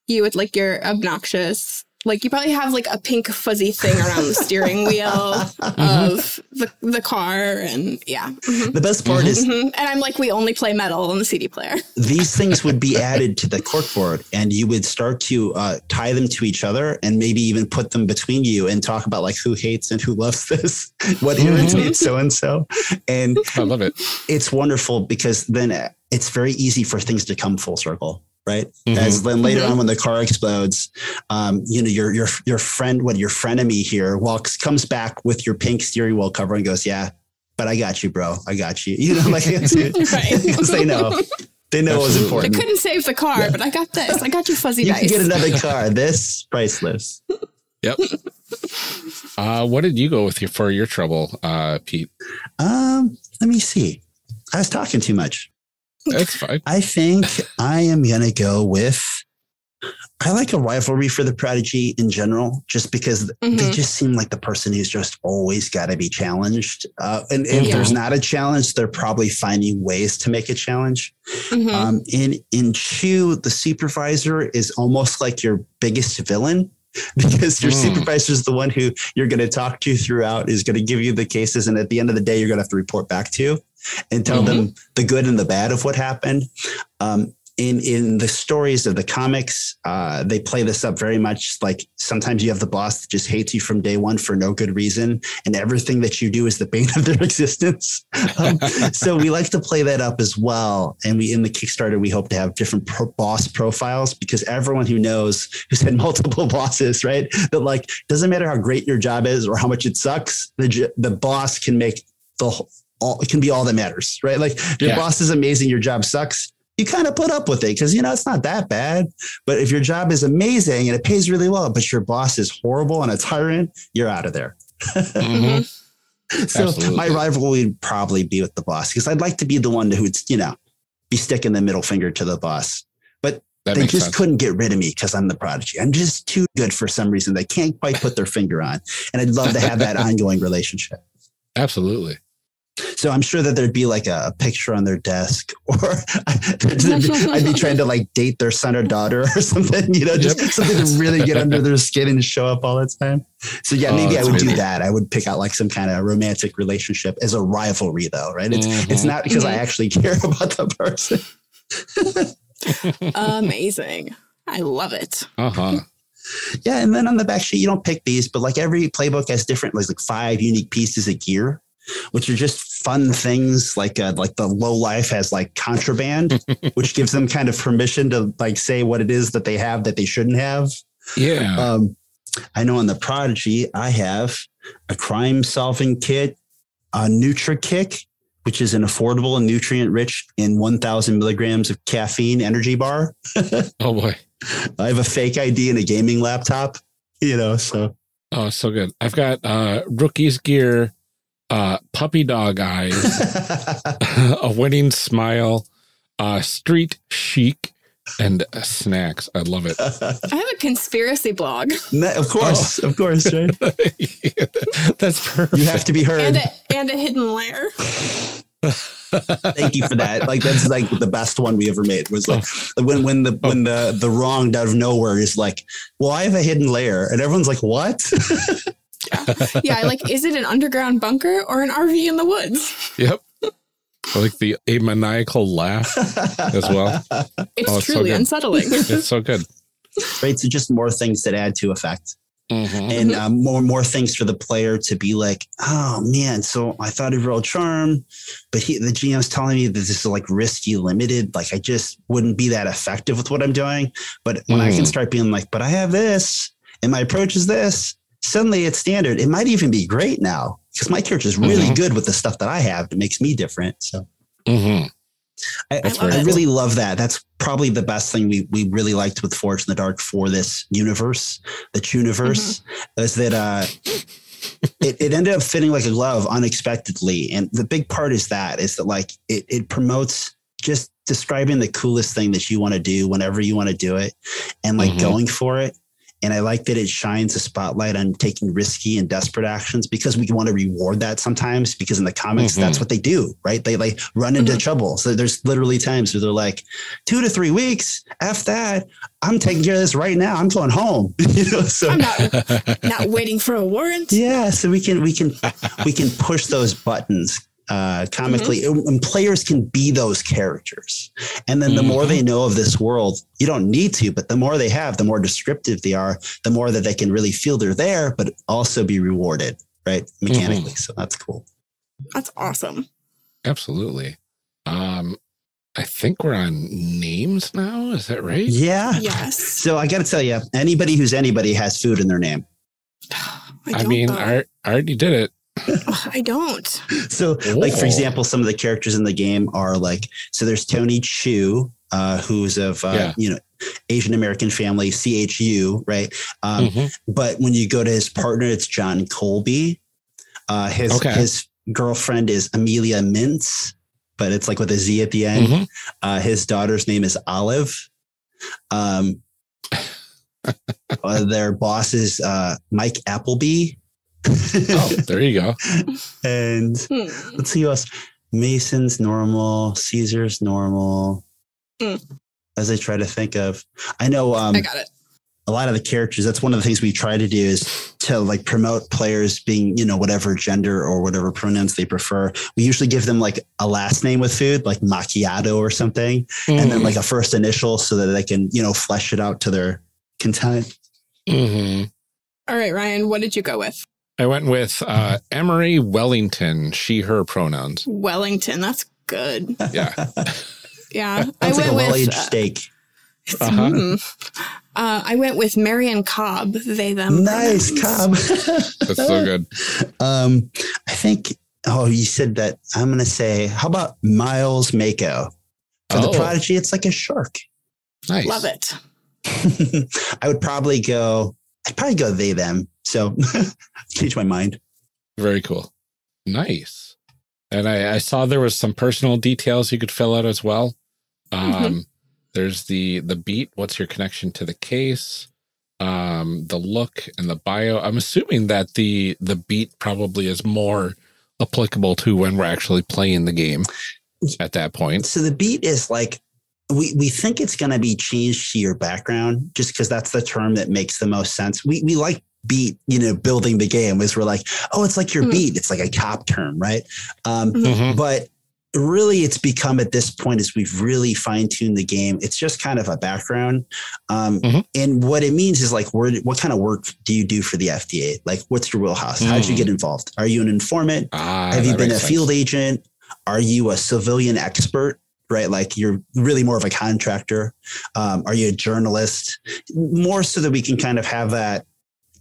you with like your obnoxious, like you probably have like a pink fuzzy thing around the steering wheel of the, the car. And yeah. Mhm. The best part is Mhm. And I'm like, we only play metal on the CD player. these things would be added to the corkboard and you would start to uh, tie them to each other and maybe even put them between you and talk about like who hates and who loves this, what irritates so and so. And I love it. it's wonderful because then it's very easy for things to come full circle. Right. Mhm. As then later Mhm. on, when the car explodes, um, you know, your, your, your friend, what your frenemy here walks, comes back with your pink steering wheel cover and goes, yeah, but I got you, bro. I got you. You know, like, it's, Right. because they know, they know it was Absolutely. I important. couldn't save the car, Yeah. but I got this. I got you fuzzy You dice. can get another car. This priceless. Yep. Uh, what did you go with your, for your trouble, uh, Pete? Um, let me see. I was talking too much. That's fine. I think I am gonna go with. I like a rivalry for the prodigy in general, just because they Mhm. just seem like the person who's just always got to be challenged. Uh, and if Yeah. there's not a challenge, they're probably finding ways to make a challenge. Mhm. Um, in in Chew, the supervisor is almost like your biggest villain because your Mm. supervisor is the one who you're going to talk to throughout, is going to give you the cases, and at the end of the day, you're going to have to report back to and tell them the good and the bad of what happened. Um, in in the stories of the comics, uh, they play this up very much like sometimes you have the boss that just hates you from day one for no good reason, and everything that you do is the bane of their existence. Um, so we like to play that up as well. And we in the Kickstarter we hope to have different pro- boss profiles because everyone who knows who's had multiple bosses, right? That like doesn't matter how great your job is or how much it sucks, the the boss can make the whole- all it can be all that matters, right? Like your Yeah. boss is amazing, your job sucks. you kind of put up with it because you know it's not that bad. But if your job is amazing and it pays really well, but your boss is horrible and a tyrant, you're out of there. Mhm. so Absolutely. my rival would probably be with the boss because I'd like to be the one who'd you know be sticking the middle finger to the boss. But That they just sense. couldn't get rid of me because I'm the prodigy. I'm just too good for some reason. They can't quite put their finger on, and I'd love to have that ongoing relationship. Absolutely. So I'm sure that there'd be like a, a picture on their desk, or I'd be trying to like date their son or daughter or something, you know, just Yep. something to really get under their skin and show up all the time. So yeah, Oh, maybe I that's would do that. I would pick out like some kind of romantic relationship as a rivalry, though, right? It's it's Mhm. not because I Mhm. actually care about the person. Amazing. I love it. Uh huh. Yeah, and then on the back sheet, you don't pick these, but like every playbook has different, like, like five unique pieces of gear, which are just fun things. Like uh, like the low life has like contraband, which gives them kind of permission to like say what it is that they have that they shouldn't have. Yeah. Um, I know on the Prodigy, I have a crime solving kit, a Nutra Kick, which is an affordable and nutrient rich in 1,000 milligrams of caffeine energy bar. oh boy. I have a fake ID and a gaming laptop. You know, so Oh, so good. I've got uh rookie's gear, uh puppy dog eyes, a winning smile, uh street chic, and uh, snacks. I love it. I have a conspiracy blog No, of course, of course, right? That's perfect. You have to be heard. and a, and a hidden lair. Thank you for that. Like that's like the best one we ever made. Was like when when the when the the wrong out of nowhere is like, well, I have a hidden layer, and everyone's like, what? Yeah, like, is it an underground bunker or an RV in the woods? Yep. I like the a maniacal laugh as well. It's Oh, it's so truly good. unsettling. It's so good. right. So just more things that add to effect. Mhm. and um, more more things for the player to be like, oh man, so I thought of real charm, but he, the GM's telling me that this is like risky, limited. Like I just wouldn't be that effective with what I'm doing. But when I can Mm. start being like, but I have this, and my approach is this, suddenly it's standard. It might even be great now because my character is really Mhm. good with the stuff that I have. It makes me different. So. Mhm. I, That's I really love that. That's probably the best thing we, we really liked with Forged in the Dark for this universe, the Chewniverse, is that uh, it, it ended up fitting like a glove unexpectedly. And the big part is that is that like it, it promotes just describing the coolest thing that you want to do whenever you want to do it and like Mhm. going for it. And I like that it shines a spotlight on taking risky and desperate actions because we want to reward that sometimes because in the comics, Mhm. that's what they do, right? They like run into Mhm. trouble. So there's literally times where they're like, two to three weeks, F that. I'm taking care of this right now. I'm going home. you know, so I'm not not waiting for a warrant. yeah, so we can we can we can push those buttons uh, comically, and players can be those characters. And then the more Mhm. they know of this world, you don't need to, but the more they have, the more descriptive they are, the more that they can really feel they're there, but also be rewarded, right? Mechanically. So that's cool. That's awesome. Absolutely. Um, I think we're on names now. Is that right? Yeah. Yes. So I got to tell you, anybody who's anybody has food in their name. I, I, mean. I, I already did it. Ugh, I don't. So, like for example, some of the characters in the game are like so. There's Tony Chu, uh, who's of uh, Yeah. you know Asian American family, CHU, right? Um, Mhm. But when you go to his partner, it's John Colby. Uh, his Okay. his girlfriend is Amelia Mintz, but it's like with a Z at the end. Mhm. Uh, his daughter's name is Olive. Um, uh, their boss is uh, Mike Appleby. Oh, there you go. and Hmm. let's see who else. Mason's normal. Caesar's normal. Mm. As I try to think of, I know um, I got it. a lot of the characters. That's one of the things we try to do is to like promote players being, you know, whatever gender or whatever pronouns they prefer. We usually give them like a last name with food, like macchiato or something, and then Mhm. like a first initial so that they can, you know, flesh it out to their content. Mhm. All right, Ryan, what did you go with? I went with uh, Emery Wellington, she, her pronouns. Wellington. That's good. Yeah. Yeah. I Sounds like went a well with aged uh, steak. Uh-huh. mm. uh, I went with Marion Cobb. They them. Nice, pronouns. Cobb. That's so good. Um, I think. Oh, you said that. I'm going to say. How about Miles Mako? For the Oh. prodigy, it's like a shark. Nice. Love it. I would probably go. I'd probably go they them. So change my mind. Very cool. Nice. And I, I saw there was some personal details you could fill out as well. Um, Mhm. There's the the beat. What's your connection to the case? Um, the look and the bio. I'm assuming that the the beat probably is more applicable to when we're actually playing the game at that point. So the beat is like we we think it's going to be changed to your background just because that's the term that makes the most sense. We we like beat, you know, building the game is we're like, oh, it's like your Mhm. beat. It's like a cop term, right? Um, Mhm. but really it's become at this point as we've really fine-tuned the game it's just kind of a background um, Mhm. and what it means is like where, what kind of work do you do for the fda like what's your wheelhouse how'd you Mm. get involved are you an informant Ah, have you been a sense. field agent are you a civilian expert right like you're really more of a contractor um, are you a journalist more so that we can kind of have that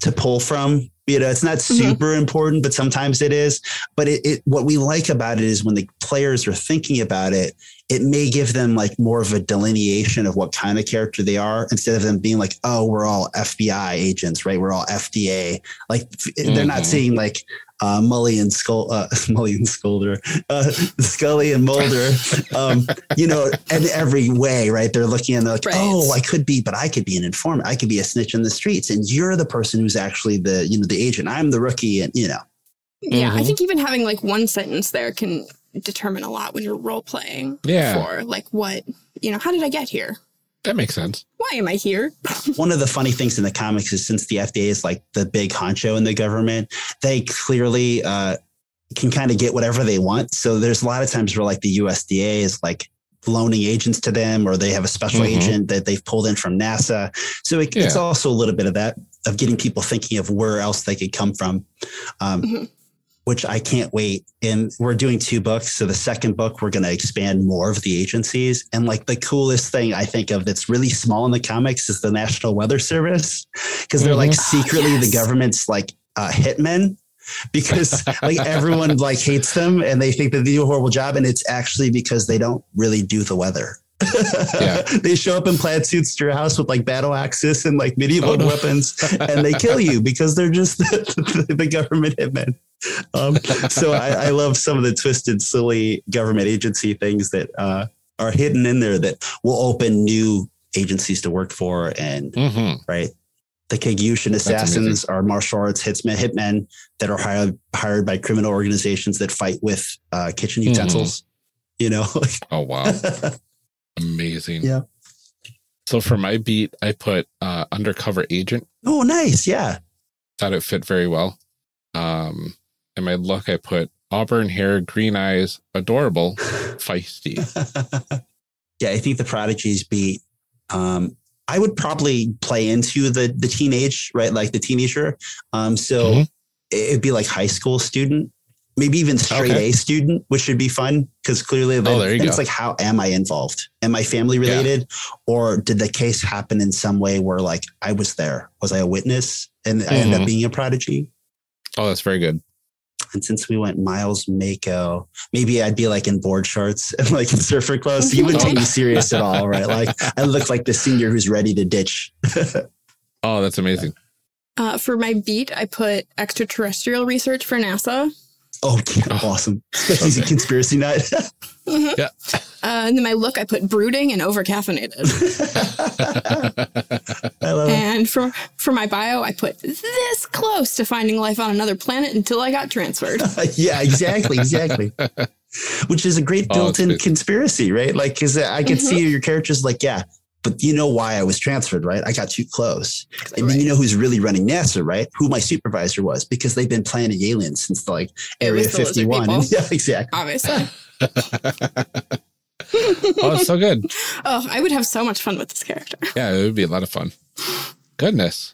to pull from you know it's not Mhm. super important but sometimes it is but it, it what we like about it is when the players are thinking about it it may give them like more of a delineation of what kind of character they are instead of them being like oh we're all fbi agents right we're all fda like they're not Mhm. seeing like uh, Mully and Skull, uh, Mully and Scolder, uh, Scully and Mulder, um, you know, in every way, right? They're looking and they're like, Right. oh, I could be, but I could be an informant. I could be a snitch in the streets, and you're the person who's actually the, you know, the agent. I'm the rookie, and you know, Yeah, I Mhm. think even having like one sentence there can determine a lot when you're role playing. Yeah. For like what, you know, how did I get here? That makes sense. Why am I here? one of the funny things in the comics is since the FDA is like the big honcho in the government, they clearly uh, can kind of get whatever they want. So there's a lot of times where like the USDA is like loaning agents to them, or they have a special Mhm. agent that they've pulled in from NASA. So it, it's also a little bit of that of getting people thinking of where else they could come from. Um, Mhm. Which I can't wait. And we're doing two books. So the second book, we're going to expand more of the agencies. And like the coolest thing I think of that's really small in the comics is the National Weather Service because they're like Mhm. secretly yes. the government's like uh, hitmen because like everyone like hates them and they think that they do a horrible job and it's actually because they don't really do the weather. Yeah. they show up in plaid suits to your house with like battle axes and like medieval Oh, no. weapons and they kill you because they're just the, the government hitmen. Um, so I, I love some of the twisted, silly government agency things that uh, are hidden in there that will open new agencies to work for and hmm right? The Kegyushin assassins are martial arts hitmen, hitmen that are hired hired by criminal organizations that fight with uh, kitchen Mhm. utensils. You know, Oh wow. Amazing. Yeah. So for my beat, I put uh, undercover agent. oh, nice, yeah. Thought it fit very well. Um, and my look, I put auburn hair, green eyes, adorable, feisty. yeah, I think the prodigies beat. Um, I would probably play into the the teenage, right? Like the teenager. Um, so Mhm. it'd be like high school student, maybe even straight Okay. A student, which should be fun because clearly Oh, there you it's go. like, how am I involved? Am I family related, or did the case happen in some way where like I was there? Was I a witness and I ended Mhm. up being a prodigy? Oh, that's very good. And since we went Miles Mako, maybe I'd be like in board shorts and like in surfer clothes. So you wouldn't take me serious at all, right? Like I look like the senior who's ready to ditch. Oh, that's amazing. Uh, for my beat, I put extraterrestrial research for NASA. Oh, Oh, awesome. Especially as a okay. conspiracy nut. Mhm. Yeah. Uh, and then my look, I put brooding and overcaffeinated. I love it. and for for my bio, I put this close to finding life on another planet until I got transferred. yeah, exactly, exactly. Which is a great Oh, built-in good. conspiracy, right? Like, because I could Mhm. see your characters like, yeah, but you know why I was transferred, right? I got too close. And then you know who's really running NASA, right? Who my supervisor was, because they've been planning aliens since like Area was the lizard 51. people. yeah, exactly. Obviously. oh, it's so good. Oh, I would have so much fun with this character. Yeah, it would be a lot of fun. Goodness.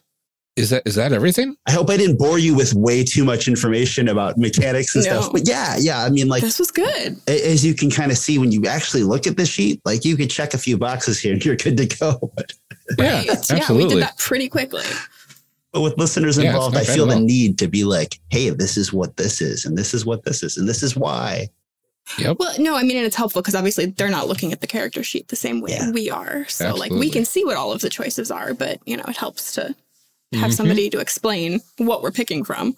Is that is that everything? I hope I didn't bore you with way too much information about mechanics and No. stuff. But yeah, yeah. I mean, like this was good. as you can kind of see when you actually look at the sheet, like you could check a few boxes here and you're good to go. But, Yeah, Right. Yeah, we did that pretty quickly. but with listeners Yeah, involved, not I feel the all. need to be like, hey, this is what this is, and this is what this is, and this is why. Yep. Well, no, I mean, and it's helpful because obviously they're not looking at the character sheet the same way Yeah. we are. So, like, we can see what all of the choices are, but, you know, it helps to have Mhm. somebody to explain what we're picking from.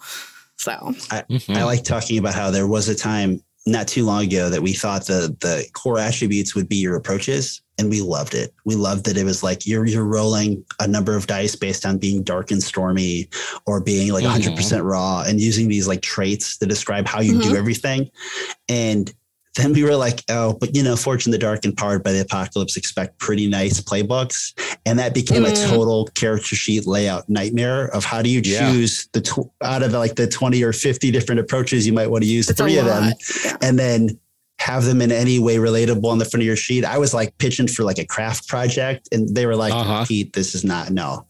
So, Mhm. I like talking about how there was a time not too long ago that we thought the the core attributes would be your approaches, and we loved it. We loved that it was like you're you're rolling a number of dice based on being dark and stormy, or being like Mhm. 100 percent raw, and using these like traits to describe how you do everything. And then we were like, oh, but you know, Fortune the Dark and Powered by the Apocalypse expect pretty nice playbooks. And that became a Mm. total character sheet layout nightmare of how do you Yeah. choose the tw- out of like the 20 or 50 different approaches you might want to use it's three of them. Yeah. and then have them in any way relatable on the front of your sheet. I was like pitching for like a craft project and they were like, Uh-huh. Pete, this is not, no,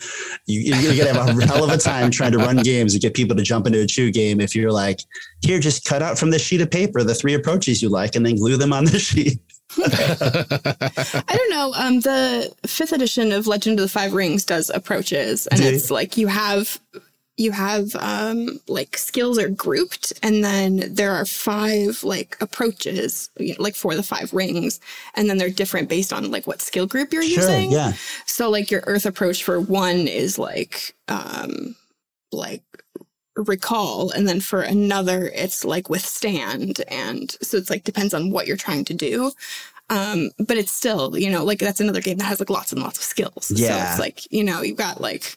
you, you're going to have a hell of a time trying to run games and get people to jump into a chew game. If you're like, here, just cut out from this sheet of paper the three approaches you like and then glue them on the sheet. I don't know. Um, the fifth edition of Legend of the Five Rings does approaches, and Do you? it's like you have you have um like skills are grouped, and then there are five like approaches, you know, like for the five rings, and then they're different based on like what skill group you're using. Yeah. So like your Earth approach for one is like um like recall and then for another it's like withstand and so it's like depends on what you're trying to do um but it's still you know like that's another game that has like lots and lots of skills yeah. so it's like you know you've got like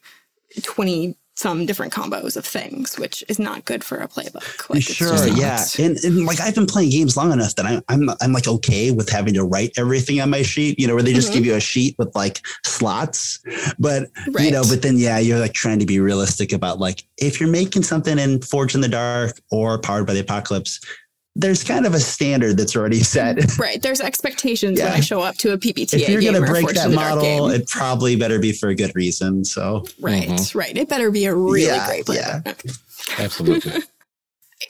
20 some different combos of things which is not good for a playbook. Like sure, yeah, and, and like I've been playing games long enough that I'm I'm I'm like okay with having to write everything on my sheet. You know, where they just Mhm. give you a sheet with like slots, but right you know, but then yeah, you're like trying to be realistic about like if you're making something in Forged in the Dark or Powered by the Apocalypse, there's kind of a standard that's already set. right there's expectations when i show up to a PbtA if you're gonna break that in the Dark model, it probably better be for a good reason. So right Mhm. right it better be a really Yeah, great yeah. Absolutely.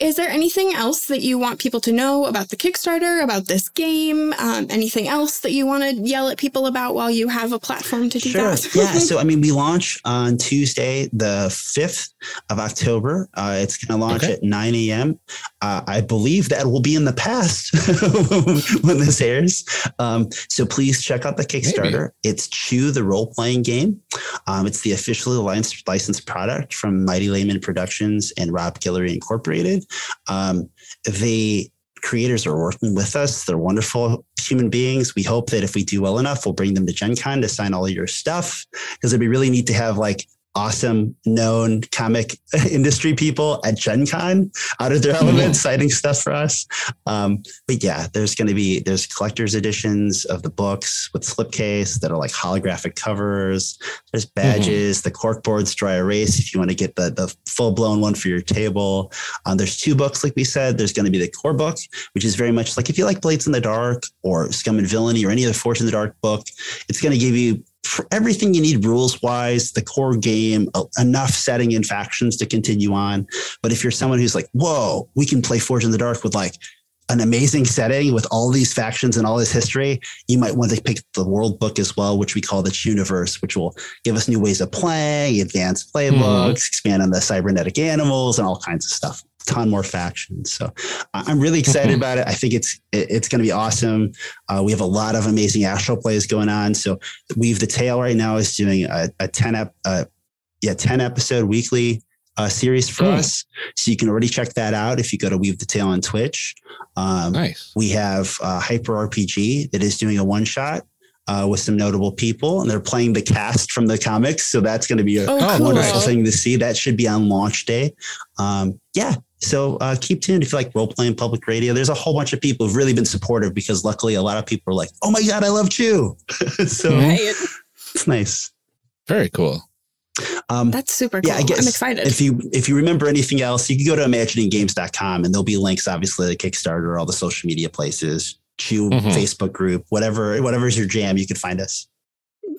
Is there anything else that you want people to know about the Kickstarter, about this game? Um, anything else that you want to yell at people about while you have a platform to do Sure. that? yeah. So, I mean, we launch on Tuesday, the 5th of October. Uh, it's going to launch Okay. at 9 a.m. Uh, I believe that will be in the past when this airs. Um, so, please check out the Kickstarter. It's Chew, the role playing game. Um, it's the officially licensed, licensed product from Mighty Layman Productions and Rob Guillory Incorporated. Um, the creators are working with us. They're wonderful human beings. We hope that if we do well enough, we'll bring them to Gen Con to sign all your stuff because it'd be really neat to have like awesome known comic industry people at Gen Con out of their element citing stuff for us. Um, but yeah, there's going to be, there's collector's editions of the books with slipcase that are like holographic covers. There's badges, the cork boards dry erase if you want to get the, the full blown one for your table. Um, there's two books, like we said. There's going to be the core book, which is very much like if you like Blades in the Dark or Scum and Villainy or any other Forged in the Dark book, it's going to give you everything you need rules wise, the core game, uh, enough setting and factions to continue on. But if you're someone who's like, whoa, we can play Forged in the Dark with like an amazing setting with all these factions and all this history, you might want to pick the world book as well, which we call the Universe, which will give us new ways of playing, advanced playbooks, expand on the cybernetic animals, and all kinds of stuff. Ton more factions. So I'm really excited about it. I think it's it's going to be awesome. Uh, we have a lot of amazing actual plays going on. So Weave the Tail right now is doing a, a 10 ep, uh, yeah, 10 episode weekly uh, series for Hmm. us. So you can already check that out if you go to Weave the Tail on Twitch. Um, nice. we have uh, Hyper RPG that is doing a one shot uh, with some notable people, and they're playing the cast from the comics. So that's going to be a Oh, cool. wonderful thing to see. That should be on launch day. Um, yeah. So uh, keep tuned if you like role playing public radio. There's a whole bunch of people who've really been supportive because luckily a lot of people are like, "Oh my god, I love Chew." so. Right. it's nice. Very cool. Um, That's super cool. yeah, I guess I'm excited. if you if you remember anything else, you can go to imagininggames.com and there'll be links, obviously, to Kickstarter, all the social media places, Chew Mhm. Facebook group, whatever whatever's your jam, you can find us.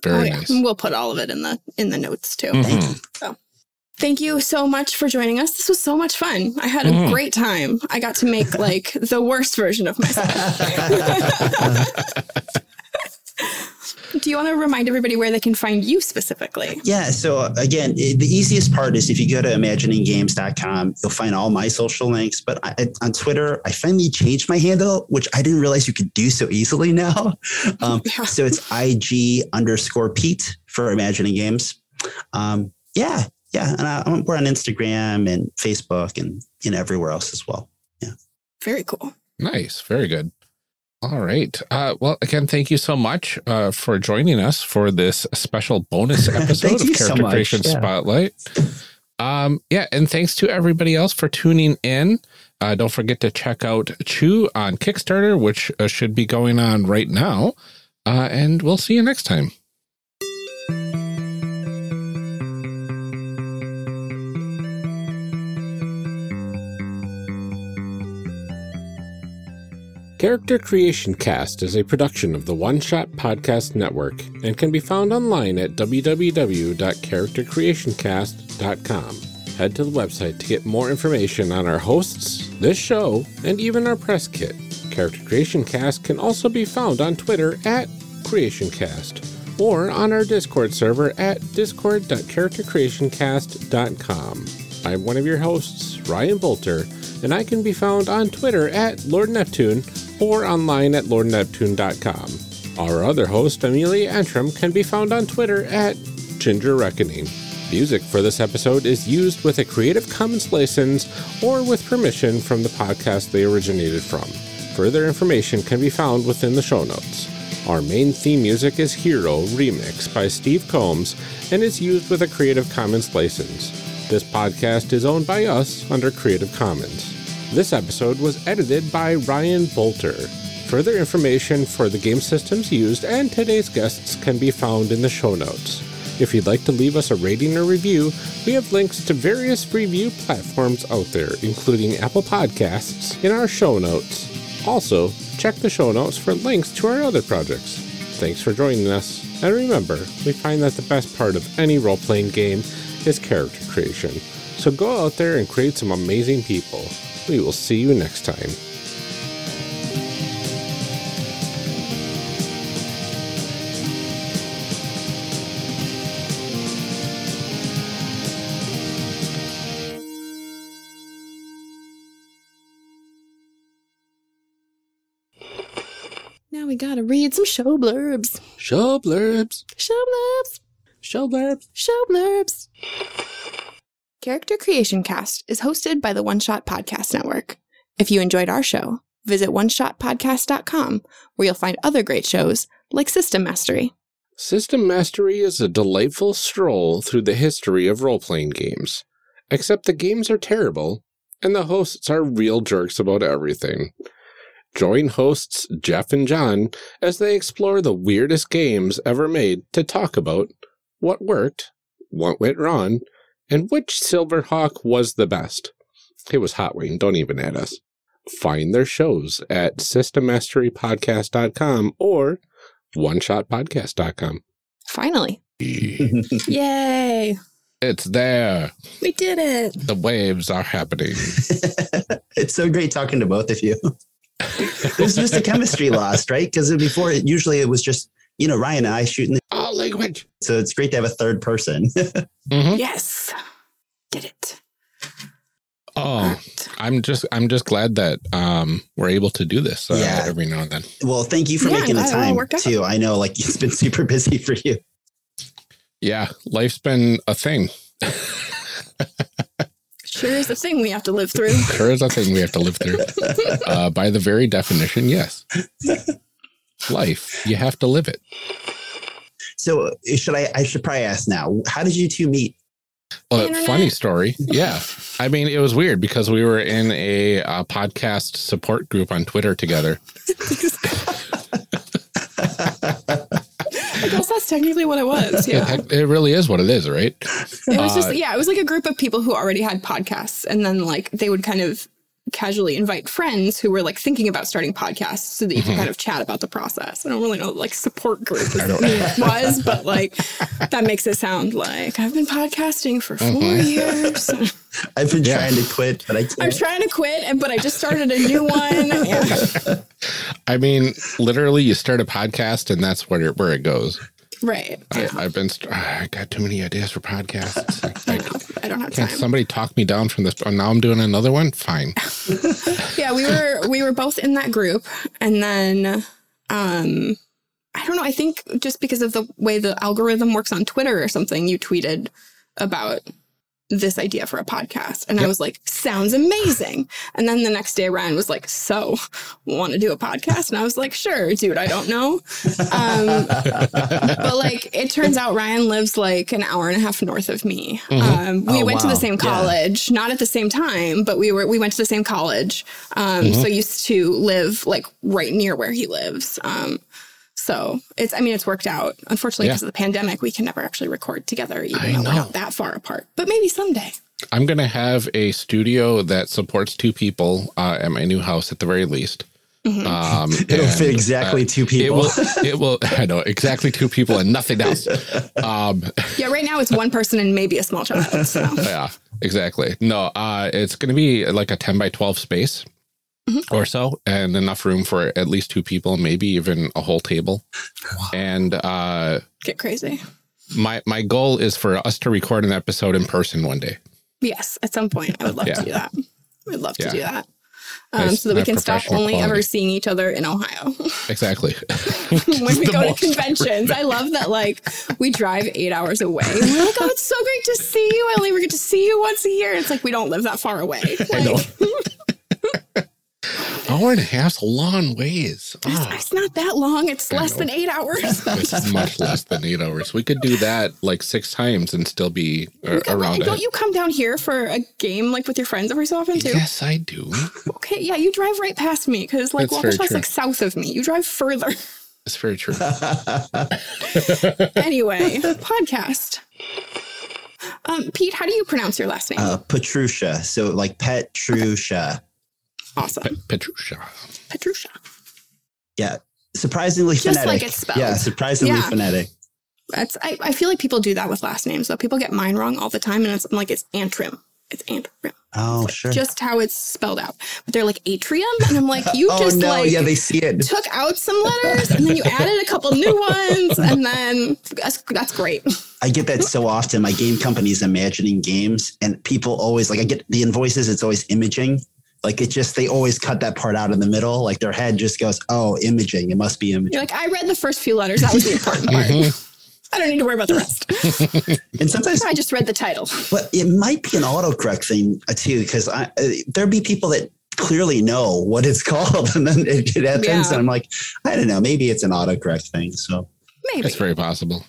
Very oh, yeah. nice. We'll put all of it in the in the notes too. Mhm. Thank you. Thank you so much for joining us. This was so much fun. I had a Mhm. great time. I got to make like the worst version of myself. Do you want to remind everybody where they can find you specifically? Yeah. So again, it, the easiest part is if you go to imagininggames.com, you'll find all my social links. But I, on Twitter, I finally changed my handle, which I didn't realize you could do so easily now. Um, yeah. So it's IG underscore Pete for Imagining Games. Um, yeah, yeah, and I, we're on Instagram and Facebook and you know everywhere else as well. Yeah. Very cool. Nice. Very good. All right. Uh, well, again, thank you so much uh, for joining us for this special bonus episode of Character so Creation yeah. Spotlight. Um, yeah, and thanks to everybody else for tuning in. Uh, don't forget to check out Chew on Kickstarter, which uh, should be going on right now. Uh, and we'll see you next time. Character Creation Cast is a production of the One Shot Podcast Network and can be found online at www.charactercreationcast.com. Head to the website to get more information on our hosts, this show, and even our press kit. Character Creation Cast can also be found on Twitter at CreationCast or on our Discord server at discord.charactercreationcast.com. I'm one of your hosts, Ryan Boelter, and I can be found on Twitter at Lord Neptune or online at lordneptune.com. Our other host, Amelia Antrim, can be found on Twitter at Ginger Reckoning. Music for this episode is used with a Creative Commons license or with permission from the podcast they originated from. Further information can be found within the show notes. Our main theme music is Hero Remix by Steve Combs and is used with a Creative Commons license. This podcast is owned by us under Creative Commons. This episode was edited by Ryan Boelter. Further information for the game systems used and today's guests can be found in the show notes. If you'd like to leave us a rating or review, we have links to various review platforms out there, including Apple Podcasts, in our show notes. Also, check the show notes for links to our other projects. Thanks for joining us, and remember, we find that the best part of any role playing game is character creation. So go out there and create some amazing people. We will see you next time. Now we gotta read some show blurbs. Show blurbs. Show blurbs. Show blurbs. Show blurbs. Character Creation Cast is hosted by the One Shot Podcast Network. If you enjoyed our show, visit oneshotpodcast.com where you'll find other great shows like System Mastery. System Mastery is a delightful stroll through the history of role playing games, except the games are terrible and the hosts are real jerks about everything. Join hosts Jeff and John as they explore the weirdest games ever made to talk about what worked, what went wrong, and which Silverhawk was the best? It was Hot Wing. Don't even add us. Find their shows at systemmasterypodcast.com or oneshotpodcast.com. Finally. Yay. It's there. We did it. The waves are happening. it's so great talking to both of you. There's just a chemistry lost, right? Because before, usually it was just you know, Ryan and I shooting the all language. So it's great to have a third person. mm-hmm. Yes. Did it. Oh, I'm just I'm just glad that um, we're able to do this uh, yeah. every now and then. Well, thank you for yeah, making the time too. I know like it's been super busy for you. Yeah, life's been a thing. sure is a thing we have to live through. sure is a thing we have to live through. Uh, by the very definition, yes life. You have to live it. So uh, should I? I should probably ask now. How did you two meet? Well, funny story. Yeah. I mean, it was weird because we were in a, a podcast support group on Twitter together. I guess that's technically what it was. Yeah. It, it, really is what it is, right? It was just, uh, yeah, it was like a group of people who already had podcasts. And then, like, they would kind of casually invite friends who were like thinking about starting podcasts so that you can mm-hmm. kind of chat about the process. I don't really know like support group was, but like that makes it sound like I've been podcasting for 4 mm-hmm. years. I've been yeah. trying to quit, but I can't. I'm trying to quit, and but I just started a new one. Yeah. I mean, literally, you start a podcast, and that's where it, where it goes. Right. I, I've been, st- I got too many ideas for podcasts. I, I. I don't have Can time. somebody talk me down from this? Oh, now I'm doing another one. Fine. yeah, we were we were both in that group, and then um, I don't know. I think just because of the way the algorithm works on Twitter or something, you tweeted about this idea for a podcast, and I was like, "Sounds amazing!" And then the next day, Ryan was like, "So, want to do a podcast?" And I was like, "Sure, dude. I don't know." Um, but like, it turns out Ryan lives like an hour and a half north of me. Um, we Oh, went to the same Yeah. college, not at the same time, but we were we went to the same college. Um, So I used to live like right near where he lives. So it's I mean it's worked out. Unfortunately, Yeah. because of the pandemic, we can never actually record together, even I though we're not that far apart. But maybe someday. I'm going to have a studio that supports two people uh, at my new house at the very least. Um, It'll and, fit exactly uh, two It people. will, it will, I know exactly two people and nothing else. Um, Yeah, right now it's one person and maybe a small child. So yeah, exactly. No, uh, it's going to be like a 10 by 12 space or so, and enough room for at least two people, maybe even a whole table. And uh, get crazy. my my goal is for us to record an episode in person one day. Yes, at some point I would love Yeah. to do that. I'd love Yeah. to do that. Um, Nice, so that we can stop professional only ever seeing each other in Ohio. Exactly. when we go to conventions. I love that like we drive eight hours away. And we're like, oh, it's so great to see you. I only ever get to see you once a year. It's like we don't live that far away. Like, know. Hour and a half's a long ways. Ah, It's not that long. It's less know. than eight hours. it's much less than eight hours. We could do that like six times and still be uh, Okay, well, around don't it. you come down here for a game like with your friends every so often too? Yes, I do. Okay, yeah, you drive right past me because like That's very Waukesha's like south of me. You drive further. It's very true. anyway, podcast. Um, Pete, how do you pronounce your last name? uh, Petrusha. So like Petrusha. Awesome, Petrusha. Petrusha. Yeah. Surprisingly Just phonetic. like it's spelled. Yeah, surprisingly Yeah. phonetic. That's I, I feel like people do that with last names though. People get mine wrong all the time, and it's I'm like it's Antrim. It's Antrim. Oh, Like, sure. Just how it's spelled out. But they're like atrium, and I'm like, you oh just no, like yeah, they see it. took out some letters, and then you added a couple new ones, and then that's that's great. I get that so often. My game company's imagining games, and people always like I get the invoices. It's always imaging. Like it just they always cut that part out in the middle. Like their head just goes, "Oh, imaging. It must be imaging." You're like, I read the first few letters. That was the important part. Mm-hmm. I don't need to worry about the rest. And sometimes, I just read the title. but it might be an autocorrect thing uh, too, because uh, there'd be people that clearly know what it's called, and then it, it happens, Yeah. and I'm like, I don't know. Maybe it's an autocorrect thing. So. Maybe. It's very possible.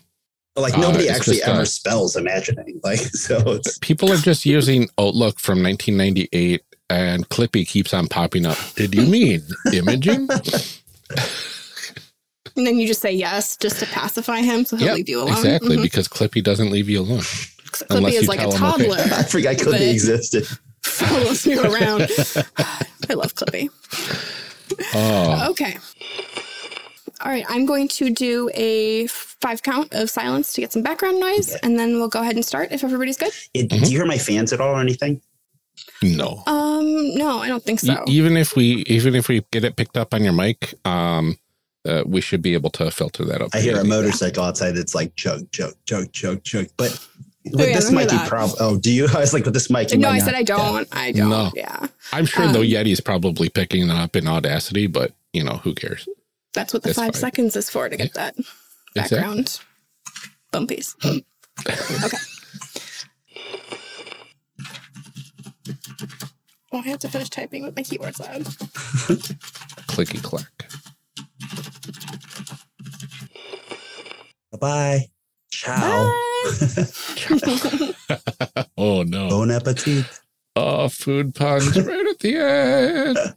But, like Uh, nobody it's actually just, uh, ever spells imagining. Like so, it's People are just using Outlook from 1998 and Clippy keeps on popping up. Did you mean imaging? and then you just say yes just to pacify him, so he'll Yep, leave you alone. exactly, Mhm. because Clippy doesn't leave you alone. Clippy unless is like a tell him, okay. toddler. I forgot Clippy But- existed. follows you around. I love Clippy. Oh, Okay. All right, I'm going to do a five count of silence to get some background noise, and then we'll go ahead and start if everybody's good. It- Mm-hmm. Do you hear my fans at all or anything? No. Um, no, I don't think E- so. even if we even if we get it picked up on your mic, um, uh, we should be able to filter that up. I hear a motorcycle outside that's like chug, chug, chug, chug, chug. But with Oh, yeah, this don't hear mic, you probably. Oh, do you? I was like, with this mic, you no, I not. said I don't. I don't. No. Yeah, I'm sure the um, Yeti's probably picking it up in Audacity, but you know who cares? that's what the That's five fine. seconds is for to get that Exactly. background bumpies. okay. Oh, I have to finish typing with my keyboard's loud. Clicky clack. Bye. Bye. Ciao. Bye. Oh no! Bon appetit. Oh, food puns right at the end.